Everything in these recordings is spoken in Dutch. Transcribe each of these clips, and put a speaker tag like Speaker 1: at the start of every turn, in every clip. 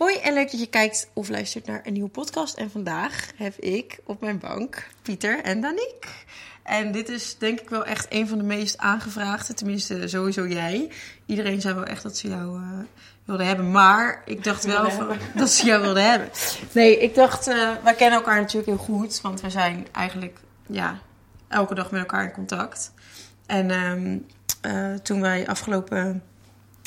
Speaker 1: Hoi en leuk dat je kijkt of luistert naar een nieuwe podcast. En vandaag heb ik op mijn bank Pieter en Danique. En dit is denk ik wel echt een van de meest aangevraagde, tenminste sowieso jij. Iedereen zei wel echt dat ze jou uh, wilden hebben, maar ik dacht wel van, dat ze jou wilden hebben. Nee, ik dacht, uh, wij kennen elkaar natuurlijk heel goed, want we zijn eigenlijk ja, elke dag met elkaar in contact. En um, uh, toen wij afgelopen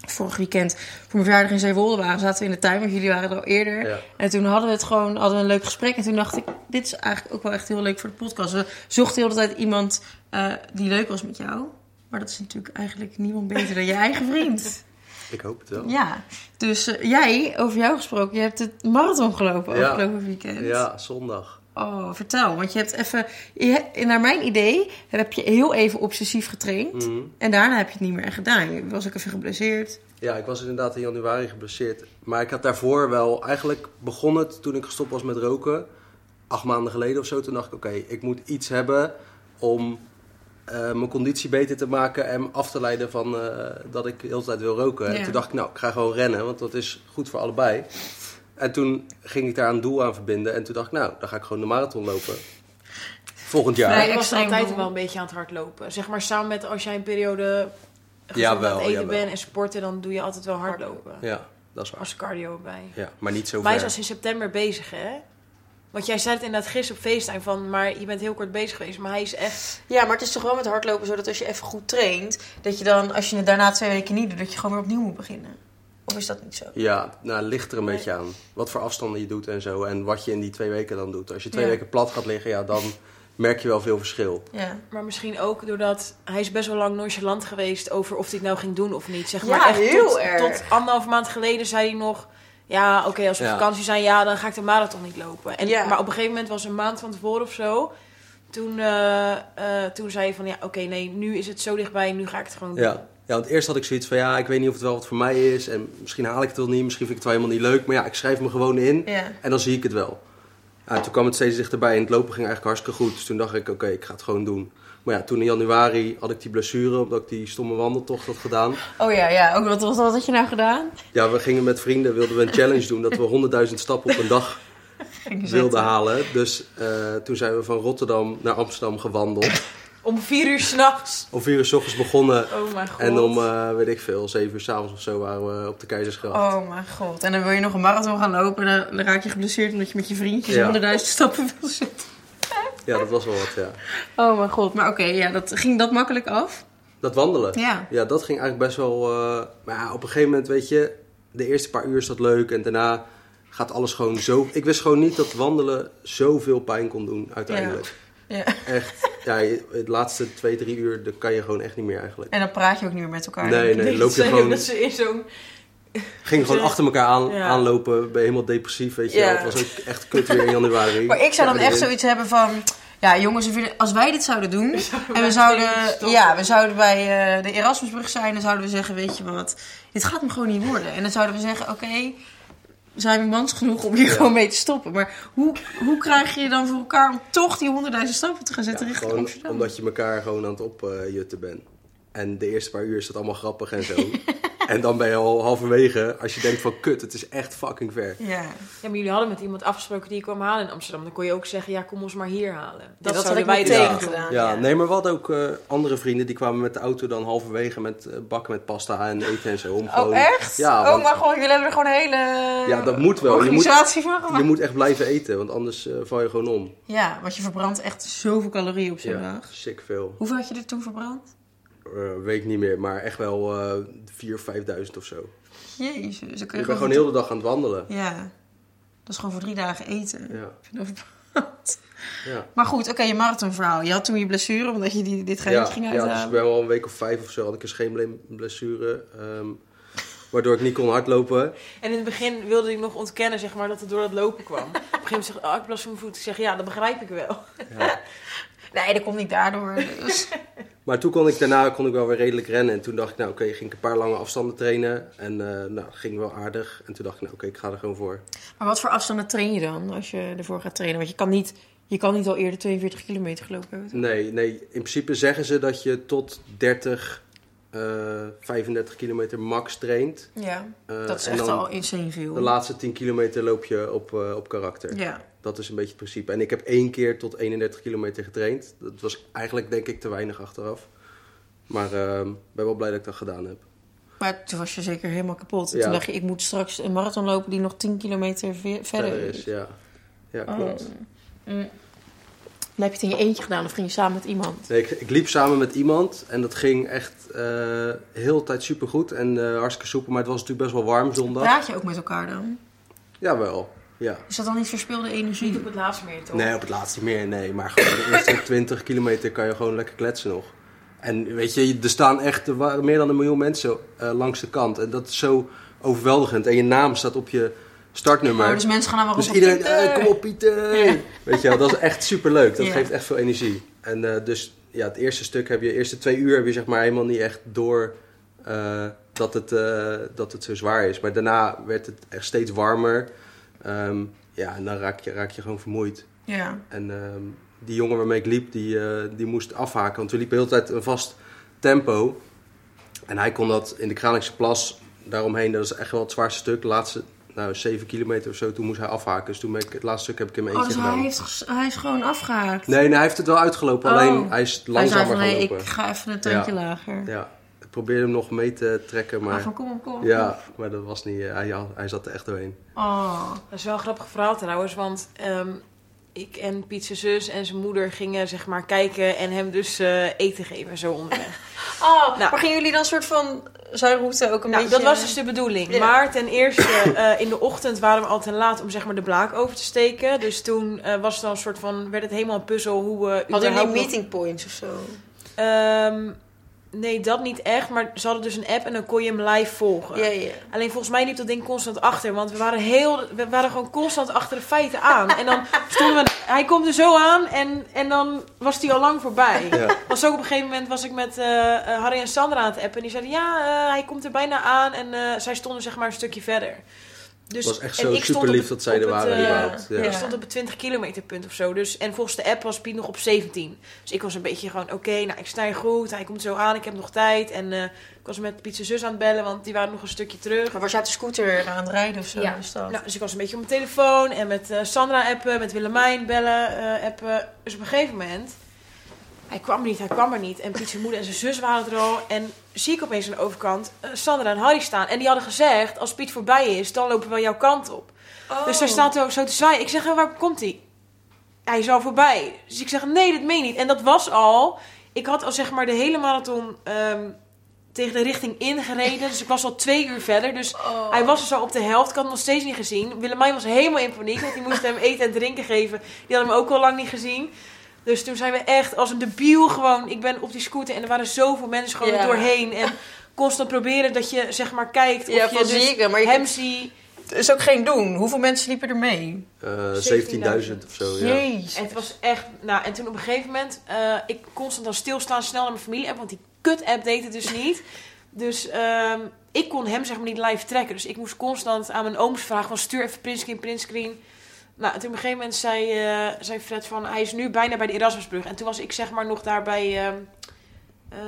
Speaker 1: vorig weekend voor mijn verjaardag in Zeewolde waren, zaten we in de tuin, want jullie waren er al eerder. Ja. En toen hadden we het gewoon, hadden we een leuk gesprek. En toen dacht ik, dit is eigenlijk ook wel echt heel leuk voor de podcast. We zochten de hele tijd iemand uh, die leuk was met jou. Maar dat is natuurlijk eigenlijk niemand beter dan je eigen vriend.
Speaker 2: Ik hoop het wel.
Speaker 1: Ja, dus uh, jij, over jou gesproken, je hebt het marathon gelopen ja. afgelopen weekend.
Speaker 2: Ja, zondag.
Speaker 1: Oh, vertel. Want je hebt even, je, naar mijn idee, heb je heel even obsessief getraind.
Speaker 2: Mhm.
Speaker 1: En daarna heb je het niet meer echt gedaan. Je was ook even geblesseerd.
Speaker 2: Ja, ik was inderdaad in januari geblesseerd. Maar ik had daarvoor wel, eigenlijk begon het toen ik gestopt was met roken. Acht maanden geleden of zo. Toen dacht ik, oké, ik moet iets hebben om uh, mijn conditie beter te maken. En af te leiden van uh, dat ik de hele tijd wil roken.
Speaker 1: Ja.
Speaker 2: En toen dacht ik, nou, ik ga gewoon rennen. Want dat is goed voor allebei. En toen ging ik daar een doel aan verbinden. En toen dacht ik, nou, dan ga ik gewoon de marathon lopen. Volgend jaar.
Speaker 3: Nee, ik was altijd wel een beetje aan het hardlopen. Zeg maar samen met als jij een periode
Speaker 2: ja, wel,
Speaker 3: aan het eten
Speaker 2: ja,
Speaker 3: bent en sporten, dan doe je altijd wel hardlopen.
Speaker 2: Ja, dat is waar.
Speaker 3: Als cardio bij.
Speaker 2: Ja, maar niet zo
Speaker 3: Wij
Speaker 2: ver.
Speaker 3: zijn in september bezig, hè? Want jij zei het inderdaad gisteren op FaceTime van, maar je bent heel kort bezig geweest. Maar hij is echt...
Speaker 1: Ja, maar het is toch wel met hardlopen zo dat als je even goed traint, dat je dan, als je het daarna twee weken niet doet, dat je gewoon weer opnieuw moet beginnen. Of is dat niet zo?
Speaker 2: Ja, nou, het ligt er een beetje aan. Wat voor afstanden je doet en zo. En wat je in die twee weken dan doet. Als je twee
Speaker 1: Ja.
Speaker 2: weken plat gaat liggen, ja, dan merk je wel veel verschil.
Speaker 1: Ja.
Speaker 3: Maar misschien ook doordat hij is best wel lang nonchalant geweest over of hij het nou ging doen of niet. Zeg
Speaker 1: Ja,
Speaker 3: maar echt
Speaker 1: heel
Speaker 3: tot,
Speaker 1: erg.
Speaker 3: tot anderhalf maand geleden zei hij nog... Ja, oké, als we op
Speaker 2: Ja.
Speaker 3: vakantie zijn, ja, dan ga ik de marathon niet lopen. En,
Speaker 1: Ja.
Speaker 3: Maar op een gegeven moment was een maand van tevoren of zo... Toen, eh, eh, toen zei hij van, ja, oké, nee, nu is het zo dichtbij, nu ga ik het gewoon doen.
Speaker 2: Ja. want eerst had ik zoiets van, ja, ik weet niet of het wel wat voor mij is. En misschien haal ik het wel niet, misschien vind ik het wel helemaal niet leuk. Maar ja, ik schrijf me gewoon in
Speaker 1: Ja.
Speaker 2: en dan zie ik het wel. Ja, toen kwam het steeds dichterbij en het lopen ging eigenlijk hartstikke goed. Dus toen dacht ik, oké, ik ga het gewoon doen. Maar ja, toen in januari had ik die blessure, omdat ik die stomme wandeltocht had gedaan.
Speaker 1: Oh ja, ja. Ook wat, wat, wat had je nou gedaan?
Speaker 2: Ja, we gingen met vrienden, wilden we een challenge doen, dat we 100.000 stappen op een dag wilden halen. Dus eh, toen zijn we van Rotterdam naar Amsterdam gewandeld.
Speaker 3: Om vier uur s'nachts.
Speaker 2: Om vier uur s ochtends begonnen.
Speaker 3: Oh mijn god.
Speaker 2: En om, eh, weet ik veel, zeven uur s'avonds of zo waren we op de Keizersgracht.
Speaker 1: Oh mijn god. En dan wil je nog een marathon gaan lopen, dan, dan raak je geblesseerd omdat je met je vriendjes
Speaker 2: Ja.
Speaker 1: honderdduizend stappen wil zitten.
Speaker 2: Ja, dat was wel wat, ja.
Speaker 1: Oh mijn god. Maar oké, ja, dat, ging dat makkelijk af?
Speaker 2: Dat wandelen.
Speaker 1: Ja.
Speaker 2: Ja, dat ging eigenlijk best wel... eh, maar ja, op een gegeven moment, weet je... De eerste paar uur is dat leuk en daarna gaat alles gewoon zo... Ik wist gewoon niet dat wandelen zoveel pijn kon doen, uiteindelijk.
Speaker 1: Ja.
Speaker 2: Echt. Ja, het laatste twee, drie uur, dat kan je gewoon echt niet meer eigenlijk.
Speaker 1: En dan praat je ook niet meer met elkaar.
Speaker 2: Nee, nee, loop je
Speaker 3: Ze-
Speaker 2: gewoon...
Speaker 3: Dat ze in zo'n...
Speaker 2: Ging gewoon achter elkaar aan,
Speaker 3: Ja.
Speaker 2: aanlopen, ben je helemaal depressief, weet je
Speaker 1: Ja.
Speaker 2: wel. Het was ook echt kut weer in januari.
Speaker 1: Maar ik zou dan echt zoiets hebben van... Ja, jongens, als wij dit zouden doen... en we zouden, ja, we zouden bij eh, de Erasmusbrug zijn... dan zouden we zeggen, weet je wat... Dit gaat hem gewoon niet worden. En dan zouden we zeggen, oké... zijn we mans genoeg om hier
Speaker 2: Ja.
Speaker 1: gewoon mee te stoppen. Maar hoe, hoe krijg je dan voor elkaar... om toch die honderdduizend stappen te gaan zetten
Speaker 2: Ja,
Speaker 1: richting
Speaker 2: gewoon
Speaker 1: Amsterdam?
Speaker 2: omdat je elkaar gewoon aan het opjutten bent. En de eerste paar uur is dat allemaal grappig en zo. en dan ben je al halverwege, als je denkt van kut, het is echt fucking ver.
Speaker 1: Ja,
Speaker 3: Ja, maar jullie hadden met iemand afgesproken die je kwam halen in Amsterdam. Dan kon je ook zeggen, ja, kom ons maar hier halen.
Speaker 1: dat, had
Speaker 3: zouden
Speaker 1: ik
Speaker 3: wij
Speaker 1: meteen
Speaker 3: dus
Speaker 2: Ja.
Speaker 1: gedaan.
Speaker 2: Ja, nee, maar we hadden ook eh, andere vrienden die kwamen met de auto dan halverwege met eh, bakken met pasta en eten en zo. Om
Speaker 1: Oh,
Speaker 2: gewoon,
Speaker 1: echt?
Speaker 2: Ja,
Speaker 1: oh,
Speaker 2: want
Speaker 1: maar gewoon, jullie hebben er gewoon een hele...
Speaker 2: Ja, dat moet wel. Je moet-
Speaker 1: Organisatie van gemaakt.
Speaker 2: je moet echt blijven eten, want anders eh, val je gewoon om.
Speaker 1: Ja, want je verbrandt echt zoveel calorieën op zo'n
Speaker 2: Ja,
Speaker 1: dag.
Speaker 2: sick veel.
Speaker 1: Hoeveel had je er toen verbrand?
Speaker 2: Eh, weet ik niet meer, maar echt wel eh 4.000 of 5.000 of zo.
Speaker 1: Jezus, dan kun je
Speaker 2: Je bent
Speaker 1: gewoon...
Speaker 2: heel de dag aan het wandelen.
Speaker 1: Ja, dat is gewoon voor drie dagen eten.
Speaker 2: Ja, ja.
Speaker 1: Maar goed, oké, je marathonverhaal. Je had toen je blessure, omdat je die, dit
Speaker 2: Ja,
Speaker 1: ging
Speaker 2: ja, dus
Speaker 1: uithalen.
Speaker 2: ik ben wel een week of vijf of zo had ik een scheenbeenblessure. ehm waardoor ik niet kon hardlopen.
Speaker 3: En in het begin wilde ik nog ontkennen, zeg maar, dat het door dat lopen kwam. Op een gegeven moment zeg ik, oh, ik heb last van mijn voet. Ik zeg, ja, dat begrijp ik wel.
Speaker 2: Ja.
Speaker 1: Nee, dat komt niet daardoor. Dus.
Speaker 2: Maar toen kon ik daarna kon ik wel weer redelijk rennen. En toen dacht ik, nou oké, ging ik een paar lange afstanden trainen. En eh nou, dat ging wel aardig. En toen dacht ik, nou oké, ik ga er gewoon voor.
Speaker 1: Maar wat voor afstanden train je dan als je ervoor gaat trainen? Want je kan niet, je kan niet al eerder 42 kilometer gelopen hebben.
Speaker 2: Nee, nee, in principe zeggen ze dat je tot 30 eh 35 kilometer max traint.
Speaker 1: Ja,
Speaker 2: eh,
Speaker 1: dat is echt al insane veel.
Speaker 2: De laatste 10 kilometer loop je op, eh, op karakter.
Speaker 1: Ja.
Speaker 2: Dat is een beetje het principe. En ik heb één keer tot 31 kilometer getraind. Dat was eigenlijk denk ik te weinig achteraf. Maar ben wel blij dat ik dat gedaan heb.
Speaker 1: Maar toen was je zeker helemaal kapot. En
Speaker 2: Ja.
Speaker 1: Toen dacht je, ik moet straks een marathon lopen die nog 10 kilometer ve- verder, is.
Speaker 2: is, ja. Ja,
Speaker 1: Oh.
Speaker 2: klopt.
Speaker 1: Mm. Dan heb je het in je eentje gedaan of ging je samen met iemand?
Speaker 2: Nee, ik, ik liep samen met iemand en dat ging echt eh heel de tijd supergoed en eh, hartstikke soepel. Maar het was natuurlijk best wel warm zondag.
Speaker 1: Praat je ook met elkaar dan?
Speaker 2: Jawel, ja.
Speaker 1: Is dat dan niet verspilde energie?
Speaker 3: Niet op het laatste meer, toch?
Speaker 2: Nee, op het laatste niet meer, nee. Maar gewoon de eerste 20 kilometer kan je gewoon lekker kletsen nog. En weet je, er staan echt er meer dan een miljoen mensen eh, langs de kant. En dat is zo overweldigend. En je naam staat op je startnummer.
Speaker 1: Oh, dus mensen gaan wel
Speaker 2: Dus
Speaker 1: roepen,
Speaker 2: iedereen, eh, kom op Pieter!
Speaker 1: Ja.
Speaker 2: Weet je wel, dat is echt superleuk. Dat
Speaker 1: Ja.
Speaker 2: geeft echt veel energie. En eh, dus ja, het eerste stuk heb je, de eerste twee uur heb je zeg maar helemaal niet echt door eh, dat, het, eh, dat het zo zwaar is. Maar daarna werd het echt steeds warmer. Ehm, ja, en dan raak je, raak je gewoon vermoeid.
Speaker 1: Ja.
Speaker 2: En ehm, die jongen waarmee ik liep, die, die moest afhaken. Want we liepen de hele tijd een vast tempo. En hij kon dat in de Kralingse Plas daaromheen. Dat is echt wel het zwaarste stuk. De laatste nou, 7 kilometer of zo, toen moest hij afhaken. Dus toen ben ik, het laatste stuk heb ik in mijn
Speaker 1: Oh,
Speaker 2: eentje
Speaker 1: dus hij,
Speaker 2: gedaan.
Speaker 1: heeft, ges- hij is gewoon afgehaakt.
Speaker 2: Nee, nee, hij heeft het wel uitgelopen.
Speaker 1: Oh.
Speaker 2: Alleen hij is
Speaker 1: hij zei
Speaker 2: langzamer
Speaker 1: van,
Speaker 2: gaan
Speaker 1: nee,
Speaker 2: lopen.
Speaker 1: ik ga even een tandje
Speaker 2: Ja.
Speaker 1: lager.
Speaker 2: Ja, ik probeerde hem nog mee te trekken,
Speaker 1: Maar
Speaker 2: maar...
Speaker 1: van, kom op, kom op.
Speaker 2: Ja, maar dat was niet... eh, hij, ja, hij zat er echt doorheen.
Speaker 1: Oh.
Speaker 3: Dat is wel een grappig verhaal trouwens, want ehm, ik en Piet zijn zus en zijn moeder gingen zeg maar kijken en hem dus eh, eten geven zo onderweg.
Speaker 1: Oh,
Speaker 3: Nou.
Speaker 1: maar gingen jullie dan soort van zijn route ook een
Speaker 3: nou,
Speaker 1: beetje...
Speaker 3: dat was dus de bedoeling.
Speaker 1: Ja.
Speaker 3: Maar ten eerste, eh, in de ochtend waren we al te laat om zeg maar de blaak over te steken. Dus toen eh, was het dan een soort van, werd het helemaal een puzzel hoe we
Speaker 1: Hadden jullie meeting points of zo?
Speaker 3: Ehm, nee, dat niet echt. Maar ze hadden dus een app en dan kon je hem live volgen.
Speaker 1: Ja, ja.
Speaker 3: Alleen volgens mij liep dat ding constant achter. Want we waren, heel, we waren gewoon constant achter de feiten aan. En dan stonden we... Hij komt er zo aan en, en dan was hij al lang voorbij.
Speaker 2: Ja.
Speaker 3: Was ook op een gegeven moment was ik met eh, eh, Harry en Sandra aan het appen. En die zeiden, ja, eh, hij komt er bijna aan. En zij stonden zeg maar een stukje verder. Dus,
Speaker 2: Het was echt zo super
Speaker 3: op
Speaker 2: lief
Speaker 3: het-
Speaker 2: dat zij er waren.
Speaker 3: eh.
Speaker 2: Ja.
Speaker 1: ja.
Speaker 3: ik stond op het 20 kilometer punt of zo. Dus, en volgens de app was Piet nog op 17. Dus ik was een beetje gewoon, oké, nou ik sta hier goed. Hij komt zo aan, ik heb nog tijd. En eh, ik was met Piet zijn zus aan het bellen, want die waren nog een stukje terug.
Speaker 1: Maar was jij op de scooter aan het rijden of zo?
Speaker 3: Ja. Nou, dus ik was een beetje op mijn telefoon en met eh, Sandra appen, met Willemijn bellen, eh, appen. Dus op een gegeven moment, hij kwam niet, hij kwam er niet. En Piet zijn moeder en zijn zus waren er al. En zie ik opeens aan de overkant eh, Sandra en Harry staan. En die hadden gezegd, als Piet voorbij is, dan lopen we jouw kant op.
Speaker 1: Oh.
Speaker 3: Dus zij staat ook zo te zwaaien. Ik zeg, waar komt hij? Hij is al voorbij. Dus ik zeg, nee, dat meen je niet. En dat was al... Ik had al zeg maar de hele marathon ehm, tegen de richting ingereden. Dus ik was al twee uur verder. Dus
Speaker 1: Oh.
Speaker 3: hij was er zo op de helft. Ik had hem nog steeds niet gezien. Willemijn was helemaal in paniek. Want die moest hem eten en drinken geven. Die had hem ook al lang niet gezien. Dus toen zijn we echt als een debiel gewoon... Ik ben op die scooter en er waren zoveel mensen gewoon er doorheen. En constant proberen dat je zeg maar kijkt of
Speaker 1: Ja,
Speaker 3: je dus.
Speaker 1: Maar je
Speaker 3: hem
Speaker 1: kunt-
Speaker 3: ziet...
Speaker 1: Het is ook geen doen. Hoeveel mensen liepen er mee?
Speaker 2: Eh,
Speaker 3: 17.000
Speaker 2: 17.000 of zo, ja.
Speaker 1: Jezus.
Speaker 3: En het was echt... Nou, en toen op een gegeven moment... eh, ik constant dan stilstaan, snel naar mijn familie-app. Want die kut-app deed het dus niet. Dus ehm, ik kon hem zeg maar niet live trekken. Dus ik moest constant aan mijn ooms vragen van... Stuur even printscreen, printscreen. Nou, en toen op een gegeven moment zei, eh, zei Fred van... Hij is nu bijna bij de Erasmusbrug. En toen was ik zeg maar nog daar bij... ehm, eh,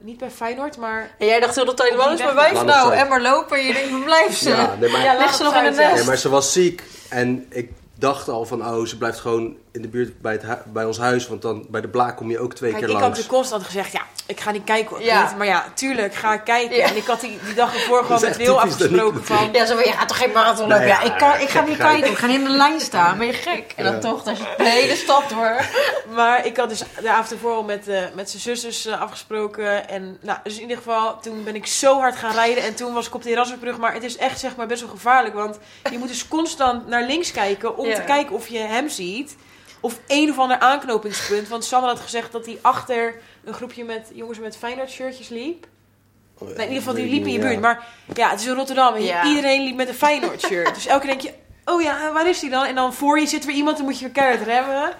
Speaker 3: niet bij Feyenoord, maar...
Speaker 1: En jij dacht heel de tijd, wat is mijn wijf nou?
Speaker 2: het.
Speaker 1: En maar lopen. En je denkt, blijf ze.
Speaker 2: Ja, nee, maar,
Speaker 3: Ja,
Speaker 1: ligt ze
Speaker 3: het
Speaker 1: nog in
Speaker 3: ja.
Speaker 1: nest?
Speaker 2: nee, maar ze was ziek. En ik dacht al van, oh, ze blijft gewoon in de buurt bij, het hu- bij ons huis. Want dan bij de blaak kom je ook twee
Speaker 3: Kijk,
Speaker 2: keer
Speaker 3: ik had
Speaker 2: langs.
Speaker 3: de constant gezegd, ja, ik ga niet kijken hoor.
Speaker 1: Ja.
Speaker 3: Piet. Maar ja, tuurlijk, ga ik kijken.
Speaker 1: Ja.
Speaker 3: En ik had die, die dag ervoor gewoon met Wil afgesproken van...
Speaker 1: Ja, zo van, je gaat toch geen marathon lopen?
Speaker 2: Nee,
Speaker 1: ja,
Speaker 2: ja,
Speaker 1: ik, kan, ik ga niet kijken. Ik ga niet in de lijn staan. Ben je gek? En dan
Speaker 2: Ja.
Speaker 1: toch, dat je de hele stad door.
Speaker 3: Maar ik had dus de avond ervoor al met, eh, met zijn zusters eh, afgesproken. En nou, dus in ieder geval, toen ben ik zo hard gaan rijden. En toen was ik op de Erasmusbrug. Maar het is echt zeg maar best wel gevaarlijk. Want je moet dus constant naar links kijken om
Speaker 1: Ja.
Speaker 3: te kijken of je hem ziet. Of een of ander aanknopingspunt. Want Sandra had gezegd dat hij achter een groepje met jongens met Feyenoord shirtjes liep.
Speaker 2: Oh, ja,
Speaker 3: Nee, in ieder geval, die liepen in je buurt.
Speaker 2: ja.
Speaker 3: Maar ja, het is in Rotterdam. En
Speaker 1: Ja.
Speaker 3: iedereen liep met een Feyenoord shirt. dus elke keer denk je, oh ja, waar is die dan? En dan voor je zit weer iemand, dan moet je weer keihard remmen.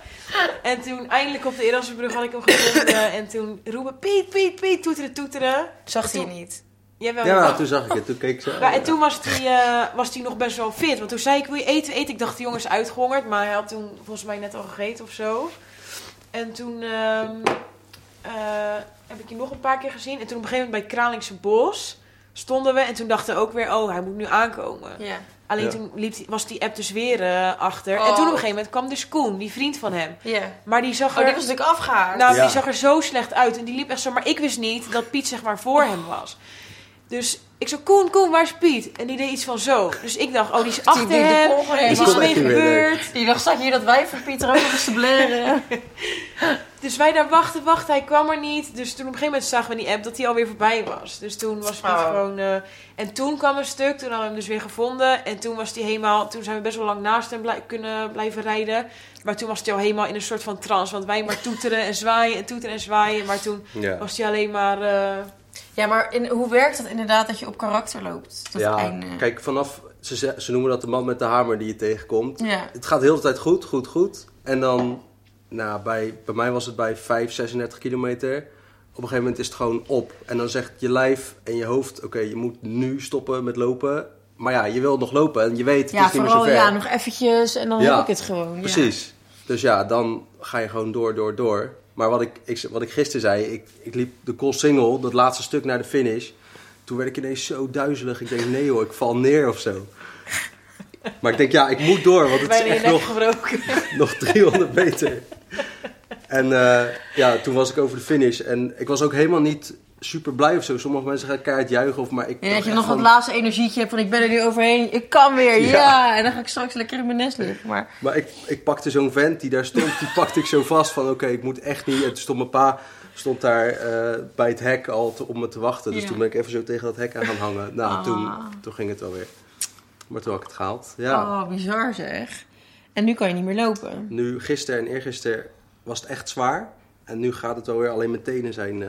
Speaker 3: En toen eindelijk op de Erasmusbrug had ik hem gevonden. en toen roepen, Piet, Piet, Piet, toeteren, toeteren.
Speaker 1: Zag hij niet.
Speaker 3: Jawel,
Speaker 2: Ja,
Speaker 3: jawel.
Speaker 2: toen zag ik het. Toen keek ze.
Speaker 3: Ja, en toen was hij, eh, was hij nog best wel fit. Want toen zei ik, wil je eten? Eten. Ik dacht, de jongen is uitgehongerd. Maar hij had toen volgens mij net al gegeten of zo. En toen... ehm, eh, heb ik je nog een paar keer gezien. En toen op een gegeven moment bij Kralingse Bos stonden we. En toen dachten we ook weer, oh, hij moet nu aankomen.
Speaker 1: Ja.
Speaker 3: Alleen
Speaker 2: Ja.
Speaker 3: toen liep, was die app dus weer eh, achter.
Speaker 1: Oh.
Speaker 3: En toen op een gegeven moment kwam dus Koen, die vriend van hem.
Speaker 1: ja.
Speaker 3: Maar die zag
Speaker 1: Oh,
Speaker 3: er...
Speaker 1: die was natuurlijk afgehaakt.
Speaker 3: Nou,
Speaker 2: Ja.
Speaker 3: die zag er zo slecht uit. En die liep echt zo... Maar ik wist niet dat Piet zeg maar voor hem was. Dus ik zo, Koen, Koen, waar is Piet? En die deed iets van zo. Dus ik dacht, oh, die is achter
Speaker 1: die-
Speaker 3: hem. Er is iets mee gebeurd.
Speaker 1: Die dacht, zat hier dat wij van ook nog eens te blaren.
Speaker 3: Dus wij daar wachten, wachten. Hij kwam er niet. Dus toen op een gegeven moment zagen we in die app dat hij alweer voorbij was. Dus toen was Piet
Speaker 1: Oh.
Speaker 3: gewoon... eh, en toen kwam een stuk. Toen hadden we hem dus weer gevonden. En toen was hij helemaal... Toen zijn we best wel lang naast hem blij- kunnen blijven rijden. Maar toen was hij al helemaal in een soort van trance. Want wij maar toeteren en zwaaien en toeteren en zwaaien. Maar toen
Speaker 2: Ja.
Speaker 3: was hij alleen maar... eh,
Speaker 1: Ja, maar in, hoe werkt het inderdaad dat je op karakter loopt? Tot het
Speaker 2: Ja,
Speaker 1: einde.
Speaker 2: kijk, vanaf, ze, ze noemen dat de man met de hamer die je tegenkomt.
Speaker 1: Ja.
Speaker 2: Het gaat de hele tijd goed, goed, goed. En dan, nou, bij, bij mij was het bij 5, 36 kilometer. Op een gegeven moment is het gewoon op. En dan zegt je lijf en je hoofd, oké, je moet nu stoppen met lopen. Maar ja, je wil nog lopen en je weet, het
Speaker 1: Ja,
Speaker 2: is niet meer
Speaker 1: vooral
Speaker 2: zo ver.
Speaker 1: ja, nog eventjes en dan
Speaker 2: Ja,
Speaker 1: heb ik het gewoon. Ja.
Speaker 2: Precies. Dus ja, dan ga je gewoon door, door, door. Maar wat ik, ik, wat ik gisteren zei, ik, ik liep de call single, dat laatste stuk naar de finish. Toen werd ik ineens zo duizelig. Ik denk, nee hoor, ik val neer of zo. Maar ik denk, ja, ik moet door, want het is echt nog,
Speaker 3: gebroken.
Speaker 2: nog 300 meter. En eh, ja, toen was ik over de finish. En ik was ook helemaal niet super blij of zo. Sommige mensen gaan keihard juichen. Of, maar ik dacht
Speaker 1: dat je nog dat laatste energietje hebt van ik ben er nu overheen, ik kan weer, ja.
Speaker 2: Ja.
Speaker 1: En dan ga ik straks lekker in mijn nest liggen. Maar
Speaker 2: Maar ik, ik pakte zo'n vent die daar stond, die pakte ik zo vast van oké, ik moet echt niet. En toen stond mijn pa stond daar eh, bij het hek al te, om me te wachten. Dus
Speaker 1: Ja.
Speaker 2: toen ben ik even zo tegen dat hek aan gaan hangen. Nou,
Speaker 1: Ah.
Speaker 2: toen, toen ging het wel weer. Maar toen had ik het gehaald. Ja.
Speaker 1: oh, bizar zeg. En nu kan je niet meer lopen.
Speaker 2: Nu, gisteren en eergisteren was het echt zwaar. En nu gaat het wel weer, alleen mijn tenen zijn eh,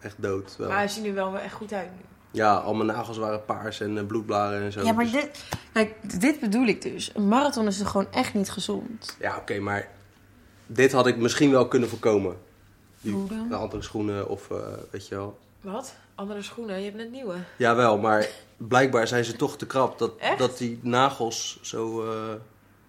Speaker 2: echt dood. Wel.
Speaker 3: Maar hij ziet er nu wel weer echt goed uit nu.
Speaker 2: Ja, al mijn nagels waren paars en eh, bloedblaren en zo.
Speaker 1: Ja, maar
Speaker 2: Dus-
Speaker 1: dit, kijk, dit bedoel ik dus. Een marathon is toch gewoon echt niet gezond.
Speaker 2: Ja, oké, maar dit had ik misschien wel kunnen voorkomen. Die,
Speaker 1: Hoe dan?
Speaker 2: de andere schoenen of eh, weet je wel.
Speaker 3: Wat? Andere schoenen? Je hebt net nieuwe.
Speaker 2: Jawel, maar blijkbaar zijn ze toch te krap dat,
Speaker 3: Echt?
Speaker 2: dat die nagels zo eh,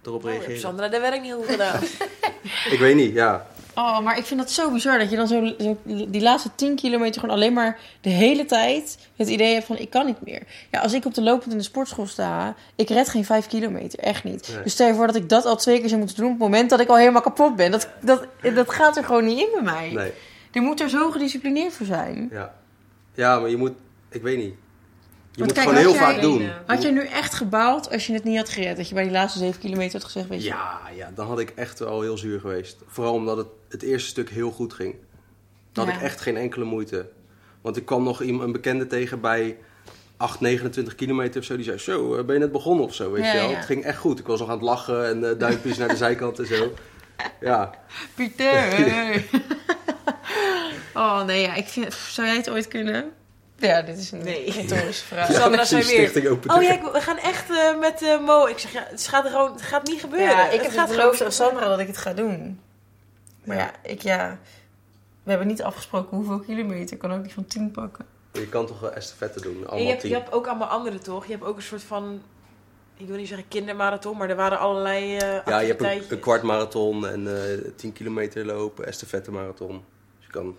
Speaker 2: erop
Speaker 3: Oh, hebt
Speaker 2: reageren.
Speaker 3: Sandra, dat werk niet goed gedaan.
Speaker 2: Ik weet niet, ja.
Speaker 1: Oh, maar ik vind dat zo bizar dat je dan zo, zo die laatste 10 kilometer gewoon alleen maar de hele tijd het idee hebt van ik kan niet meer. Ja, als ik op de lopend in de sportschool sta, ik red geen 5 kilometer, echt niet.
Speaker 2: Nee.
Speaker 1: Dus stel je voor dat ik dat al twee keer zou moeten doen op het moment dat ik al helemaal kapot ben. Dat, dat, dat gaat er gewoon niet in bij mij.
Speaker 2: Nee,
Speaker 1: Je moet er zo gedisciplineerd voor zijn.
Speaker 2: ja. Ja, maar je moet, ik weet niet. Je
Speaker 1: Want
Speaker 2: moet
Speaker 1: kijk,
Speaker 2: gewoon heel
Speaker 1: jij-
Speaker 2: vaak doen.
Speaker 1: Had jij nu echt gebaald als je het niet had gered? Dat je bij die laatste 7 kilometer had gezegd, weet je...
Speaker 2: Ja, ja, dan had ik echt wel heel zuur geweest. Vooral omdat het, het eerste stuk heel goed ging. Dan had ik echt geen enkele moeite. Want ik kwam nog iemand, een bekende tegen bij 8, 29 kilometer of zo. Die zei, zo, eh, ben je net begonnen of zo, weet
Speaker 1: Ja,
Speaker 2: je wel.
Speaker 1: ja.
Speaker 2: Het ging echt goed. Ik was nog aan het lachen en eh, duimpjes naar de zijkant en zo. Ja,
Speaker 1: Pieter! oh nee, ja, ik vind... Zou jij het ooit kunnen? Ja, dit is een
Speaker 3: Nee.
Speaker 1: retorische vraag.
Speaker 3: Ja. Sandra zei weer, Oh ja, ik- we gaan echt eh, met eh, Mo. Ik zeg, ja, het gaat, er gewoon, het gaat niet gebeuren.
Speaker 1: Ja, ik
Speaker 3: Het
Speaker 1: heb
Speaker 3: gaat
Speaker 1: het beloofd aan Sandra dat ik het ga doen. Maar ja, ik ja... We hebben niet afgesproken hoeveel kilometer. Ik kan ook niet van 10 pakken.
Speaker 2: Je kan toch wel estafette doen,
Speaker 3: En je,
Speaker 2: allemaal
Speaker 3: hebt, je hebt ook allemaal andere, toch? Je hebt ook een soort van... Ik wil niet zeggen kindermarathon, maar er waren allerlei eh
Speaker 2: Ja, je hebt een, kwart marathon en eh 10 kilometer lopen, estafette marathon. Dus je kan,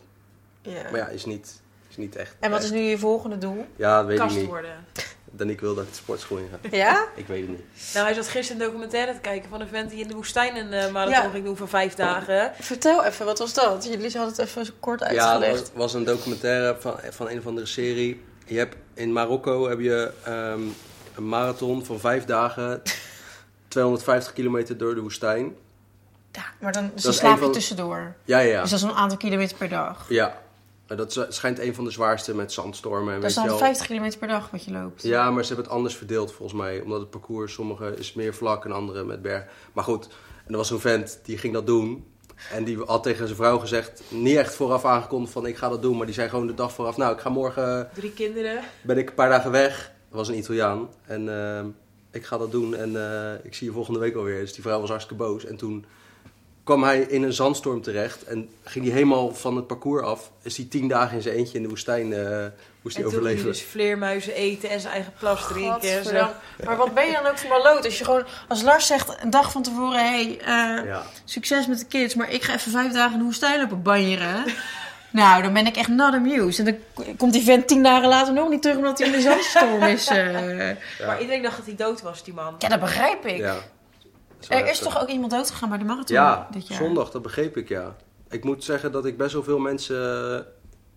Speaker 1: Ja.
Speaker 2: maar ja, is niet, is niet echt.
Speaker 1: En wat is nu je volgende doel?
Speaker 2: Ja, dat weet
Speaker 3: kast
Speaker 2: ik niet.
Speaker 3: worden.
Speaker 2: Danique wil dat ik de sportschool in ga.
Speaker 1: Ja?
Speaker 2: Ik weet het niet.
Speaker 3: Nou, hij zat gisteren een documentaire te kijken van een vent die in de woestijn een eh, marathon
Speaker 1: Ja.
Speaker 3: ging doen van vijf dagen.
Speaker 1: Vertel even, wat was dat? Jullie hadden het even kort
Speaker 2: Ja,
Speaker 1: uitgelegd.
Speaker 2: het was, was een documentaire van, van een of andere serie. Je hebt, in Marokko heb je ehm, een marathon van vijf dagen, 250 kilometer door de woestijn.
Speaker 1: Ja, maar dan, dus dan slaap je
Speaker 2: van-
Speaker 1: tussendoor.
Speaker 2: Ja, ja, ja.
Speaker 1: Dus dat is een aantal kilometer per dag.
Speaker 2: ja. Dat schijnt een van de zwaarste met zandstormen. En
Speaker 1: Dat is dan
Speaker 2: wel.
Speaker 1: 50 kilometer per dag wat je loopt.
Speaker 2: Ja, maar ze hebben het anders verdeeld volgens mij. Omdat het parcours, sommige is meer vlak en andere met berg. Maar goed, en er was zo'n vent die ging dat doen. En die had tegen zijn vrouw gezegd, niet echt vooraf aangekondigd van ik ga dat doen. Maar die zei gewoon de dag vooraf, nou ik ga morgen,
Speaker 3: Drie kinderen.
Speaker 2: ben ik een paar dagen weg. Dat was een Italiaan. En eh, ik ga dat doen en eh, ik zie je volgende week alweer. Dus die vrouw was hartstikke boos. En toen kwam hij in een zandstorm terecht. En ging hij helemaal van het parcours af. Is hij tien dagen in zijn eentje in de woestijn, eh, moest hij
Speaker 3: En toen ging hij
Speaker 2: overleven.
Speaker 3: dus vleermuizen eten en zijn eigen plas drinken en zo.
Speaker 1: Maar wat ben je dan ook voor maloot? Als je gewoon, als Lars zegt een dag van tevoren, hey, eh,
Speaker 2: Ja.
Speaker 1: succes met de kids, maar ik ga even vijf dagen in de woestijn lopen banjeren. Nou, dan ben ik echt not amused. En dan komt die vent tien dagen later nog niet terug omdat hij in de zandstorm is. eh.
Speaker 2: Ja.
Speaker 3: Maar iedereen dacht dat hij dood was, die man.
Speaker 1: Ja, dat begrijp ik.
Speaker 2: Ja.
Speaker 1: Er is toch ook iemand dood gegaan bij de marathon
Speaker 2: Ja,
Speaker 1: dit jaar?
Speaker 2: zondag, dat begreep ik, ja. Ik moet zeggen dat ik best wel veel mensen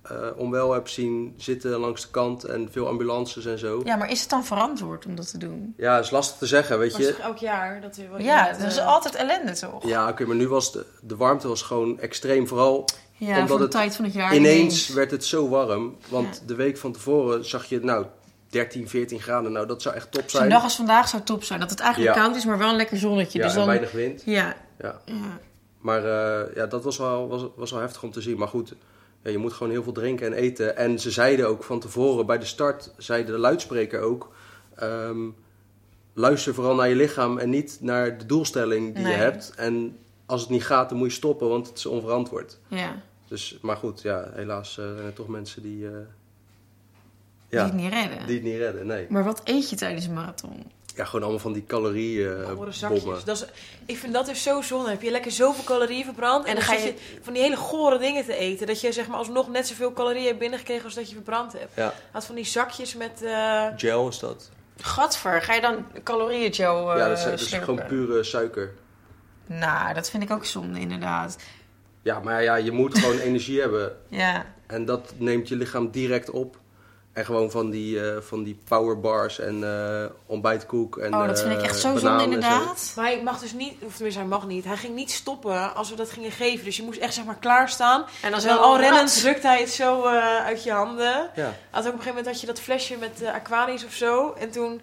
Speaker 2: eh, onwel heb zien zitten langs de kant en veel ambulances en zo. Ja,
Speaker 1: Ja, maar is het dan verantwoord om dat te doen?
Speaker 2: is lastig te zeggen, weet
Speaker 3: Dat is
Speaker 2: je.
Speaker 3: toch elk jaar? Dat er wat
Speaker 1: Ja, dat is
Speaker 3: eh,
Speaker 1: altijd ellende toch?
Speaker 2: Ja, oké, maar nu was de, de warmte was gewoon extreem. Vooral
Speaker 1: Ja,
Speaker 2: Omdat
Speaker 1: voor de
Speaker 2: het
Speaker 1: tijd van het jaar
Speaker 2: ineens werd het zo warm. Want
Speaker 1: Ja.
Speaker 2: de week van tevoren zag je, nou, 13, 14 graden. Nou, dat zou echt top
Speaker 1: Zo'n
Speaker 2: zijn.
Speaker 1: dag als vandaag zou top zijn. Dat het eigenlijk
Speaker 2: Ja.
Speaker 1: koud is, maar wel een lekker zonnetje.
Speaker 2: ja,
Speaker 1: dus dan...
Speaker 2: weinig wind.
Speaker 1: Ja,
Speaker 2: Ja.
Speaker 1: ja.
Speaker 2: Maar eh, ja, dat was wel, was, was wel heftig om te zien. Maar goed, ja, je moet gewoon heel veel drinken en eten. En ze zeiden ook van tevoren, bij de start, zei de luidspreker ook... ehm, luister vooral naar je lichaam en niet naar de doelstelling die
Speaker 1: Nee.
Speaker 2: je hebt. En als het niet gaat, dan moet je stoppen, want het is onverantwoord.
Speaker 1: ja.
Speaker 2: Dus, maar goed, ja, helaas eh, zijn er toch mensen die, eh,
Speaker 1: Die
Speaker 2: ja,
Speaker 1: het niet redden.
Speaker 2: die het niet redden. Nee.
Speaker 1: Maar wat eet je tijdens een marathon?
Speaker 2: Ja, gewoon allemaal van die calorieën
Speaker 3: Gore
Speaker 2: bommen.
Speaker 3: zakjes. Dat is, ik vind dat dus zo zonde. Heb je lekker zoveel calorieën verbrand. En,
Speaker 1: En
Speaker 3: dan
Speaker 1: dan
Speaker 3: ga je van die hele gore dingen te eten. Dat je zeg maar alsnog net zoveel calorieën hebt binnengekregen als dat je verbrand hebt.
Speaker 2: Ja,
Speaker 3: Had van die zakjes met... eh,
Speaker 2: gel is dat.
Speaker 1: Gadver, ga je dan calorieën gel eh
Speaker 2: ja, dat is, dat is gewoon pure suiker.
Speaker 1: Nou, dat vind ik ook zonde inderdaad.
Speaker 2: Ja, maar ja, je moet gewoon energie hebben.
Speaker 1: Ja,
Speaker 2: En dat neemt je lichaam direct op. En gewoon van die, eh van die powerbars en eh, ontbijtkoek en
Speaker 1: oh, dat vind ik
Speaker 2: eh,
Speaker 1: echt zo zonde
Speaker 2: zo.
Speaker 1: inderdaad.
Speaker 3: Maar hij mag dus niet, of tenminste hij mag niet, hij ging niet stoppen als we dat gingen geven. Dus je moest echt zeg maar klaarstaan.
Speaker 1: En dan
Speaker 3: En dan al rennend drukte hij het zo eh, uit je handen.
Speaker 2: Ja,
Speaker 3: Had ook op een gegeven moment had je dat flesje met eh Aquarius of zo. En toen,